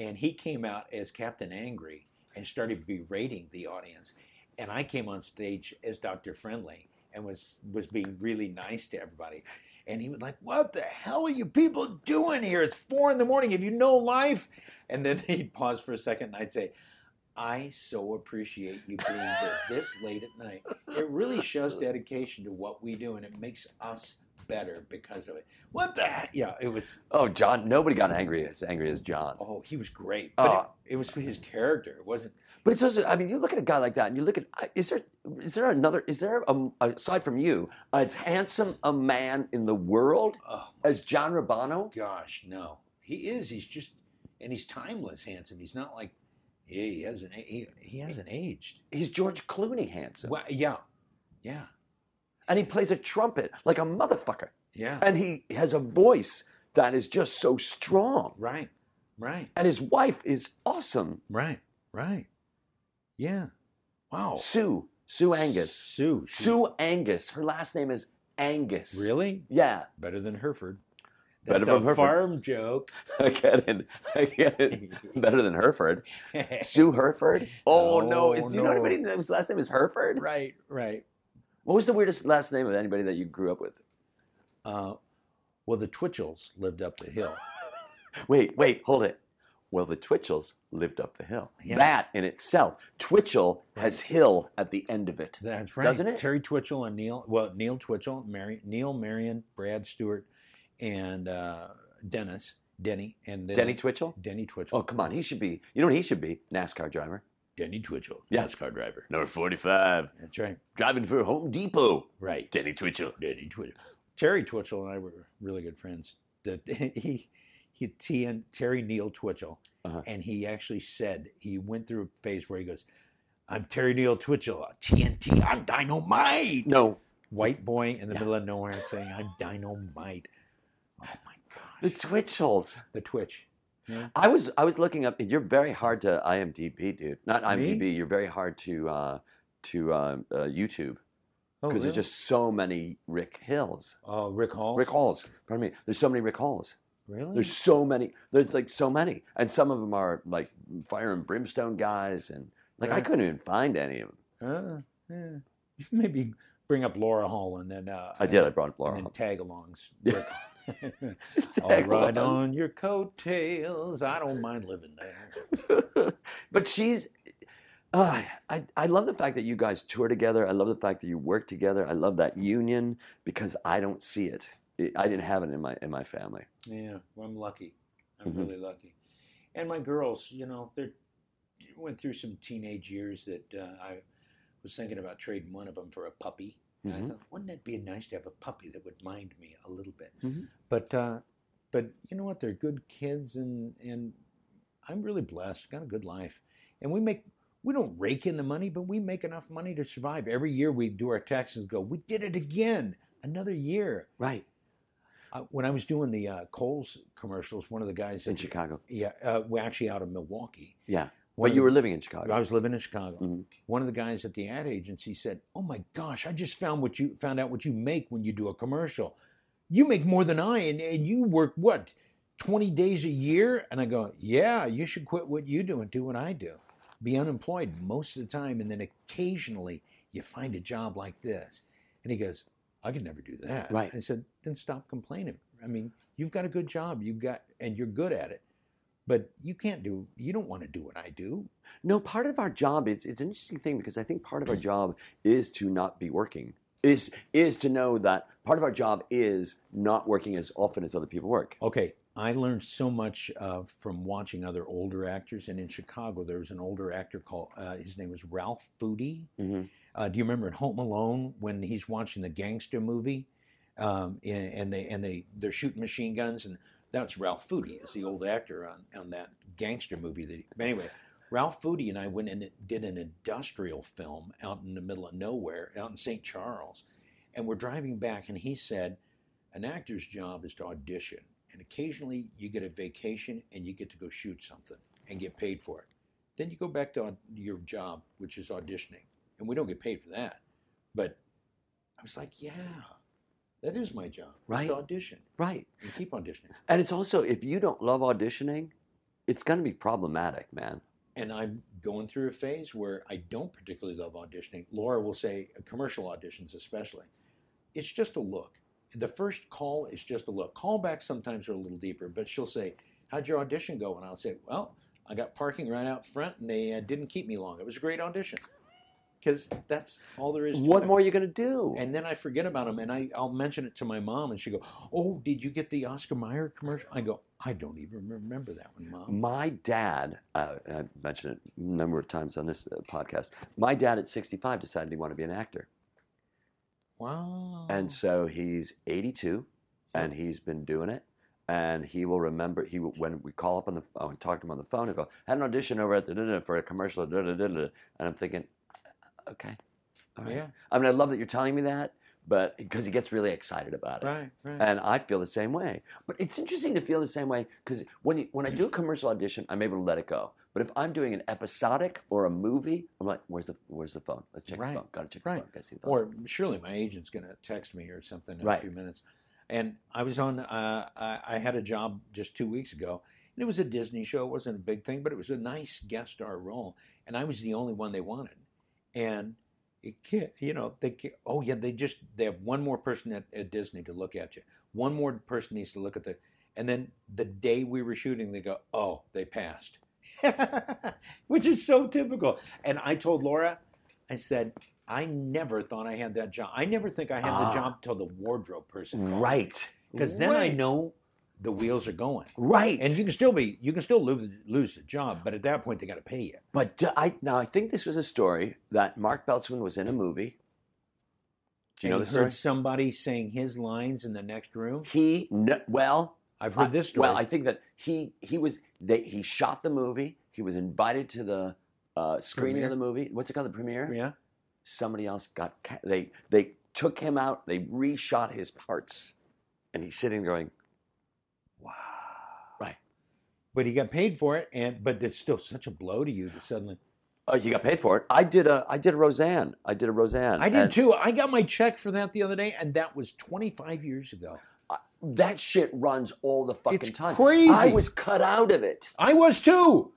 And he came out as Captain Angry and started berating the audience. And I came on stage as Dr. Friendly and was, was being really nice to everybody. And he was like, What the hell are you people doing here? It's four in the morning. Have you no life? And then he'd pause for a second and I'd say, I so appreciate you being here this late at night. It really shows dedication to what we do, and it makes us better because of it. What the heck? Yeah, it was. oh John nobody got angry as angry as John Oh, he was great, oh. but Oh. it, it was his character. It wasn't. But it's also, I mean, you look at a guy like that, and you look at, is there, is there another, is there, a, aside from you, as handsome a man in the world Oh as John Rabano? gosh, no. He is. He's just, and he's timeless, handsome. He's not like, yeah, he hasn't. He, he hasn't aged. He's George Clooney handsome, Well, yeah, yeah, and he plays a trumpet like a motherfucker, yeah. and he has a voice that is just so strong, Right, right, and his wife is awesome, right, right. Yeah. Wow. Sue, Sue Angus, Sue. she- Sue Angus. Her last name is Angus. Really? Yeah. Better than Hereford. Better That's from a Hereford. farm joke. I get it. I get it. Better than Hereford. Sue Hereford? Oh, no. Oh, Is, do you know anybody whose last name is Hereford? right, right. What was the weirdest last name of anybody that you grew up with? Uh, well, the Twitchells lived up the hill. Wait, wait, hold it. Well, the Twitchells lived up the hill. Yeah. That in itself, Twitchell has hill at the end of it. That's right. Doesn't it? Terry Twitchell and Neil. Well, Neil Twitchell, Mary, Neil, Marion, Brad Stewart, and uh, Dennis, Denny, and then Denny Twitchell? Denny Twitchell. Oh, come on. He should be, you know what he should be? NASCAR driver. Denny Twitchell, Yeah. NASCAR driver. Number 45. That's right. Driving for Home Depot. Right. Denny Twitchell. Denny Twitchell. Terry Twitchell and I were really good friends. That he, he, he and Terry Neal Twitchell, Uh-huh. and he actually said he went through a phase where he goes, "I'm Terry Neal Twitchell, TNT, I'm dynamite." No, White boy in the Yeah. middle of nowhere saying, "I'm dynamite." Oh my gosh, the Twitchells. the Twitch. Yeah. I was I was looking up. You're very hard to IMDb, dude. Not Me? IMDb. You're very hard to uh, to uh, uh, YouTube Oh, because really? there's just so many Rick Hills. oh Rick Hall. Rick Halls. Pardon me. There's so many Rick Halls. Really? There's so many. There's like so many, and some of them are like fire and brimstone guys, and like I couldn't even find any of them. Uh, yeah. Maybe bring up Laura Hall and then uh, I did. I brought up Laura. and then Hall. tag-alongs. Yeah. I'll ride on your coattails. I don't mind living there. but she's. Uh, I, I love the fact that you guys tour together. I love the fact that you work together. I love that union because I don't see it. It- I didn't have it in my in my family. Yeah, well, I'm lucky. I'm Mhm. really lucky. And my girls, you know, they went through some teenage years that uh, I was thinking about trading one of them for a puppy. And Mhm. I thought, wouldn't it be nice to have a puppy that would mind me a little bit? Mhm. But uh, but you know what? They're good kids, and and I'm really blessed. Got a good life, and we make. We don't rake in the money, but we make enough money to survive. Every year we do our taxes. and Go, we did it again, another year. Right Uh, when I was doing the uh, Kohl's commercials, one of the guys in Chicago. yeah, uh, we're actually out of Milwaukee. Yeah, One but you the- were living in Chicago. I was living in Chicago. Mhm. One of the guys at the ad agency said, "Oh my gosh, I just found what you found out what you make when you do a commercial. You make more than I, and, and you work what twenty days a year." And I go, "Yeah, you should quit what you do and do what I do. Be unemployed most of the time, and then occasionally you find a job like this." And he goes, "I could never do that." Right. I said, "Then stop complaining. I mean, you've got a good job. You've got, and you're good at it." But you can't do. You don't want to do what I do. No, part of our job is it's an interesting thing because I think part of our job is to not be working. Is is to know that part of our job is not working as often as other people work. Okay, I learned so much uh, from watching other older actors, and in Chicago there was an older actor called uh, his name was Ralph Foody. Mhm. Uh, do you remember in Home Alone when he's watching the gangster movie, um, and, they and they they're shooting machine guns, and that's Ralph Foody, is the old actor on on that gangster movie. That he, anyway, Ralph Foody and I went and did an industrial film out in the middle of nowhere, out in St. Charles, and we're driving back, and he said, an actor's job is to audition, and occasionally you get a vacation and you get to go shoot something and get paid for it. Then you go back to your job, which is auditioning, and we don't get paid for that. But I was like, yeah, that is my job, Right. To audition Right. and keep auditioning. And it's also if you don't love auditioning, it's going to be problematic, man. and I'm going through a phase where I don't particularly love auditioning. Laura will say, commercial auditions especially, it's just a look. The first call is just a look. Callbacks sometimes are a little deeper, but she'll say, How'd your audition go? And I'll say, Well, I got parking right out front and they uh, didn't keep me long. It was a great audition. Because that's all there is to What it. more are you going to do? And then I forget about them, and I, I'll mention it to my mom, and she go, "Oh, did you get the Oscar Mayer commercial?" I go, "I don't even remember that one, mom." My dad, uh, I've mentioned it a number of times on this uh, podcast. My dad at 65 decided he wanted to be an actor. Wow. And so he's 82 and he's been doing it. And he will remember, he will, when we call up on the phone and talk to him on the phone, he'll go, had an audition over at the, for a commercial, da-da-da-da." and I'm thinking, okay. All right. yeah, I mean, I love that you're telling me that, but because he gets really excited about it. right, right. And I feel the same way. But it's interesting to feel the same way because when, you, when I do a commercial audition, I'm able to let it go. But if I'm doing an episodic or a movie, I'm like, where's the where's the phone? Let's check Right. the phone. Gotta check Right. the phone. Gotta see the phone. Or surely my agent's going to text me or something in Right. a few minutes. And I was on. Uh, I, I had a job just two weeks ago, and it was a Disney show. It wasn't a big thing, but it was a nice guest star role, and I was the only one they wanted. And it can't, you know, they can't, oh yeah, they just they have one more person at, at Disney to look at you. One more person needs to look at the, and then the day we were shooting, they go, oh, they passed, which is so typical. And I told Laura, I said, I never thought I had that job. I never think I had Ah. the job till the wardrobe person called. Right. because then I know the wheels are going. Right. And you can still be, you can still lose, lose the job, but at that point they got to pay you. But do I now I think this was a story that Mark Beltzman was in a movie. Do you know and the he story? heard somebody saying his lines in the next room. He kn- well, I've heard I- this story. Well, I think that he he was they, he shot the movie. He was invited to the uh, screening Premiere? of the movie. What's it called? The premiere. yeah. Somebody else got they they took him out. They reshot his parts, and he's sitting there going, Wow. Right. But he got paid for it, and but it's still such a blow to you to suddenly. "Oh, you got paid for it." I did a I did a Roseanne. I did a Roseanne. I did too. I got my check for that the other day, and that was 25 years ago. That shit runs all the fucking It's time. crazy. I was cut out of it. I was too.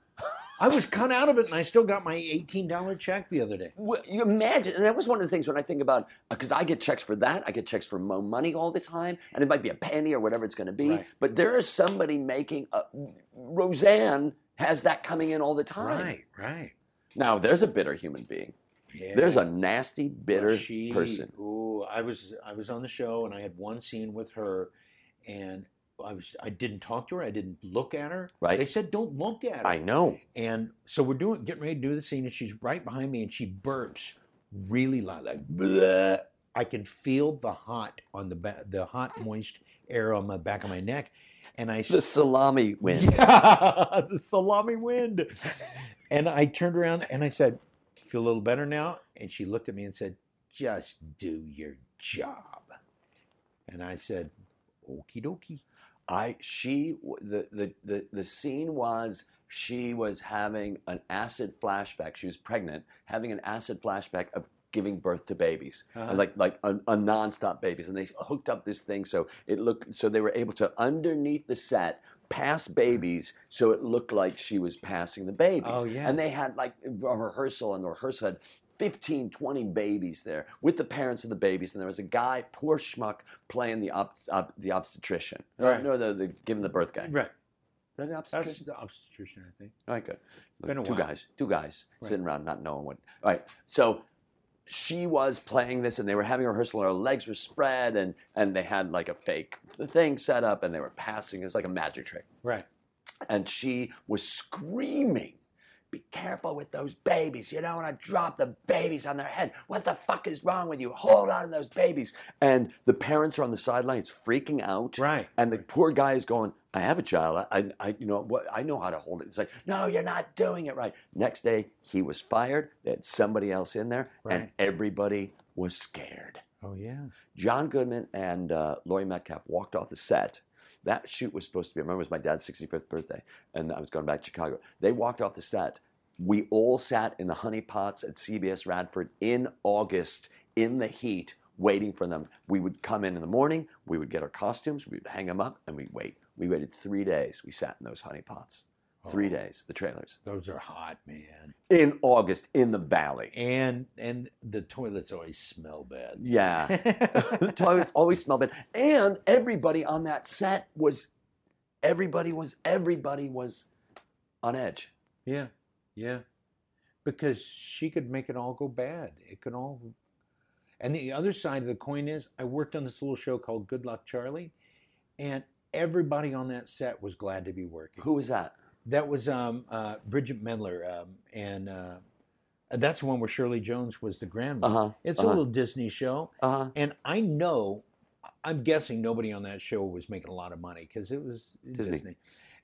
I was cut out of it, and I still got my $18 check the other day. Well, you imagine, and that was one of the things when I think about uh, because I get checks for that, I get checks for mo money all the time, and it might be a penny or whatever it's going to be. Right. But there is somebody making a, Roseanne has that coming in all the time. Right, right. Now there's a bitter human being. Yeah. There's a nasty, bitter Well, she- person. Ooh, I was I was on the show and I had one scene with her, and I was I didn't talk to her. I didn't look at her. Right. They said don't look at her. I know. And so we're doing getting ready to do the scene, and she's right behind me, and she burps really loud, like "Bleh." I can feel the hot on the ba- the hot moist air on the back of my neck, and I The salami wind. yeah, the salami wind. And I turned around and I said, "Feel a little better now?" And she looked at me and said, "Just do your job." And I said, "Okie dokie." I she the, the the the scene was she was having an acid flashback. She was pregnant, having an acid flashback of giving birth to babies, Uh-huh. like like a, a nonstop babies, and they hooked up this thing so it looked so they were able to underneath the set pass babies so it looked like she was passing the babies. Oh, yeah. and they had like a rehearsal, and the rehearsal had 15, 20 babies there with the parents of the babies, and there was a guy, poor schmuck, playing the ob- ob- the obstetrician. Uh, right. No, the, the giving the birth guy. Right. Is that the That's the obstetrician, I think. All right, good. Been a two while. guys, two guys Right. sitting around not knowing what. All right, so she was playing this, and they were having a rehearsal, and her legs were spread, and and they had like a fake thing set up, and they were passing. It was like a magic trick, Right. and she was screaming. Be careful with those babies. You don't want to drop the babies on their head. What the fuck is wrong with you? Hold on to those babies. And the parents are on the sidelines freaking out. Right. And the poor guy is going, I have a child. I, I you know, what? I know how to hold it. It's like, no, you're not doing it right. Next day, he was fired. They had somebody else in there, and everybody was scared. Oh yeah. John Goodman and uh, Laurie Metcalf walked off the set. That shoot was supposed to be, I remember it was my dad's 65th birthday, and I was going back to Chicago. They walked off the set. We all sat in the honey pots at CBS Radford in August in the heat, waiting for them. We would come in in the morning, we would get our costumes, we would hang them up, and we'd wait. We waited three days. We sat in those honey pots. Oh. Three Oh. days, the trailers. Those are hot, man. In August, in the valley. And and the toilets always smell bad. Yeah. the toilets always smell bad. And everybody on that set was, everybody was, everybody was on edge. Yeah, yeah. Because she could make it all go bad. It could all. And the other side of the coin is, I worked on this little show called Good Luck Charlie, and everybody on that set was glad to be working. Who was that? That was um, uh, Bridgit Mendler, um, and uh, that's the one where Shirley Jones was the grandma. Uh huh. It's uh-huh. a little Disney show, Uh huh. and I know, I'm guessing nobody on that show was making a lot of money because it was Disney. Disney.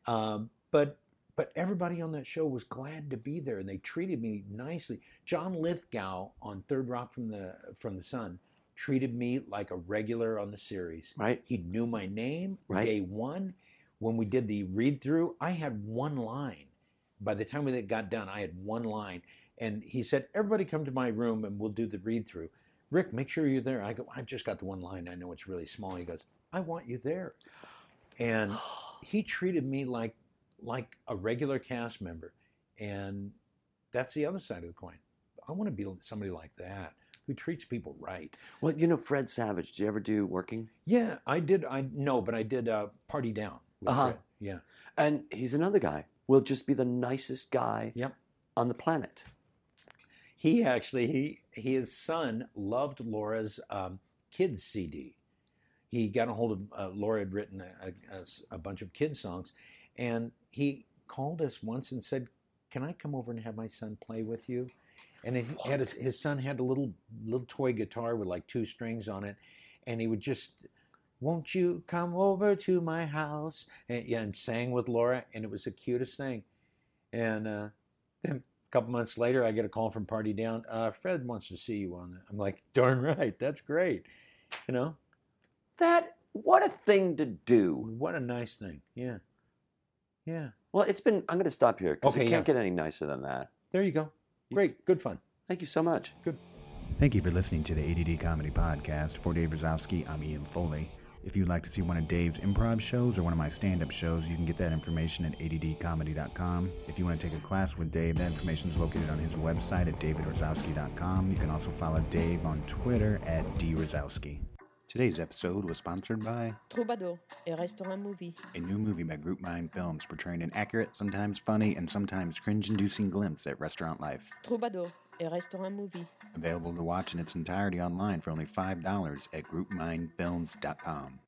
Um, but but everybody on that show was glad to be there, and they treated me nicely. John Lithgow on Third Rock from the from the Sun treated me like a regular on the series. Right. He knew my name Right. day one. When we did the read through, I had one line. By the time we got done, I had one line. And he said, Everybody come to my room and we'll do the read through. Rick, make sure you're there. I go, I've just got the one line. I know it's really small. He goes, I want you there. And he treated me like like a regular cast member. And that's the other side of the coin. I want to be somebody like that who treats people right. Well, you know, Fred Savage. Did you ever do working? Yeah, I did. I no, but I did uh, Party Down. Uh-huh. Fred. Yeah. And he's another guy. Will just be the nicest guy Yep. on the planet. He actually he his son loved Laura's um, kids CD. He got a hold of uh, Laura had written a bunch of kids songs, and he called us once and said, "Can I come over and have my son play with you?" And he had his, his son had a little little toy guitar with like two strings on it, and he would just, "Won't you come over to my house?" and, and sang with Laura, and it was the cutest thing. And uh, then a couple months later, I get a call from Party Down. Uh, Fred wants to see you on that. I'm like, darn right, that's great. You know, That what a thing to do. what a nice thing. Yeah, yeah. Well, it's been. I'm going to stop here because Okay, it can't yeah. get any nicer than that. There you go. Great, good fun. Thank you so much. Good. Thank you for listening to the ADD Comedy Podcast. For Dave Rozowski, I'm Ian Foley. If you'd like to see one of Dave's improv shows or one of my stand up shows, you can get that information at addcomedy.com. If you want to take a class with Dave, that information is located on his website at davidrozowski.com. You can also follow Dave on Twitter at drozowski. Today's episode was sponsored by Troubadour, a restaurant movie. a new movie by Group Mind Films portraying an accurate, sometimes funny, and sometimes cringe inducing glimpse at restaurant life. Troubadour, a restaurant movie. Available to watch in its entirety online for only $5 at groupmindfilms.com.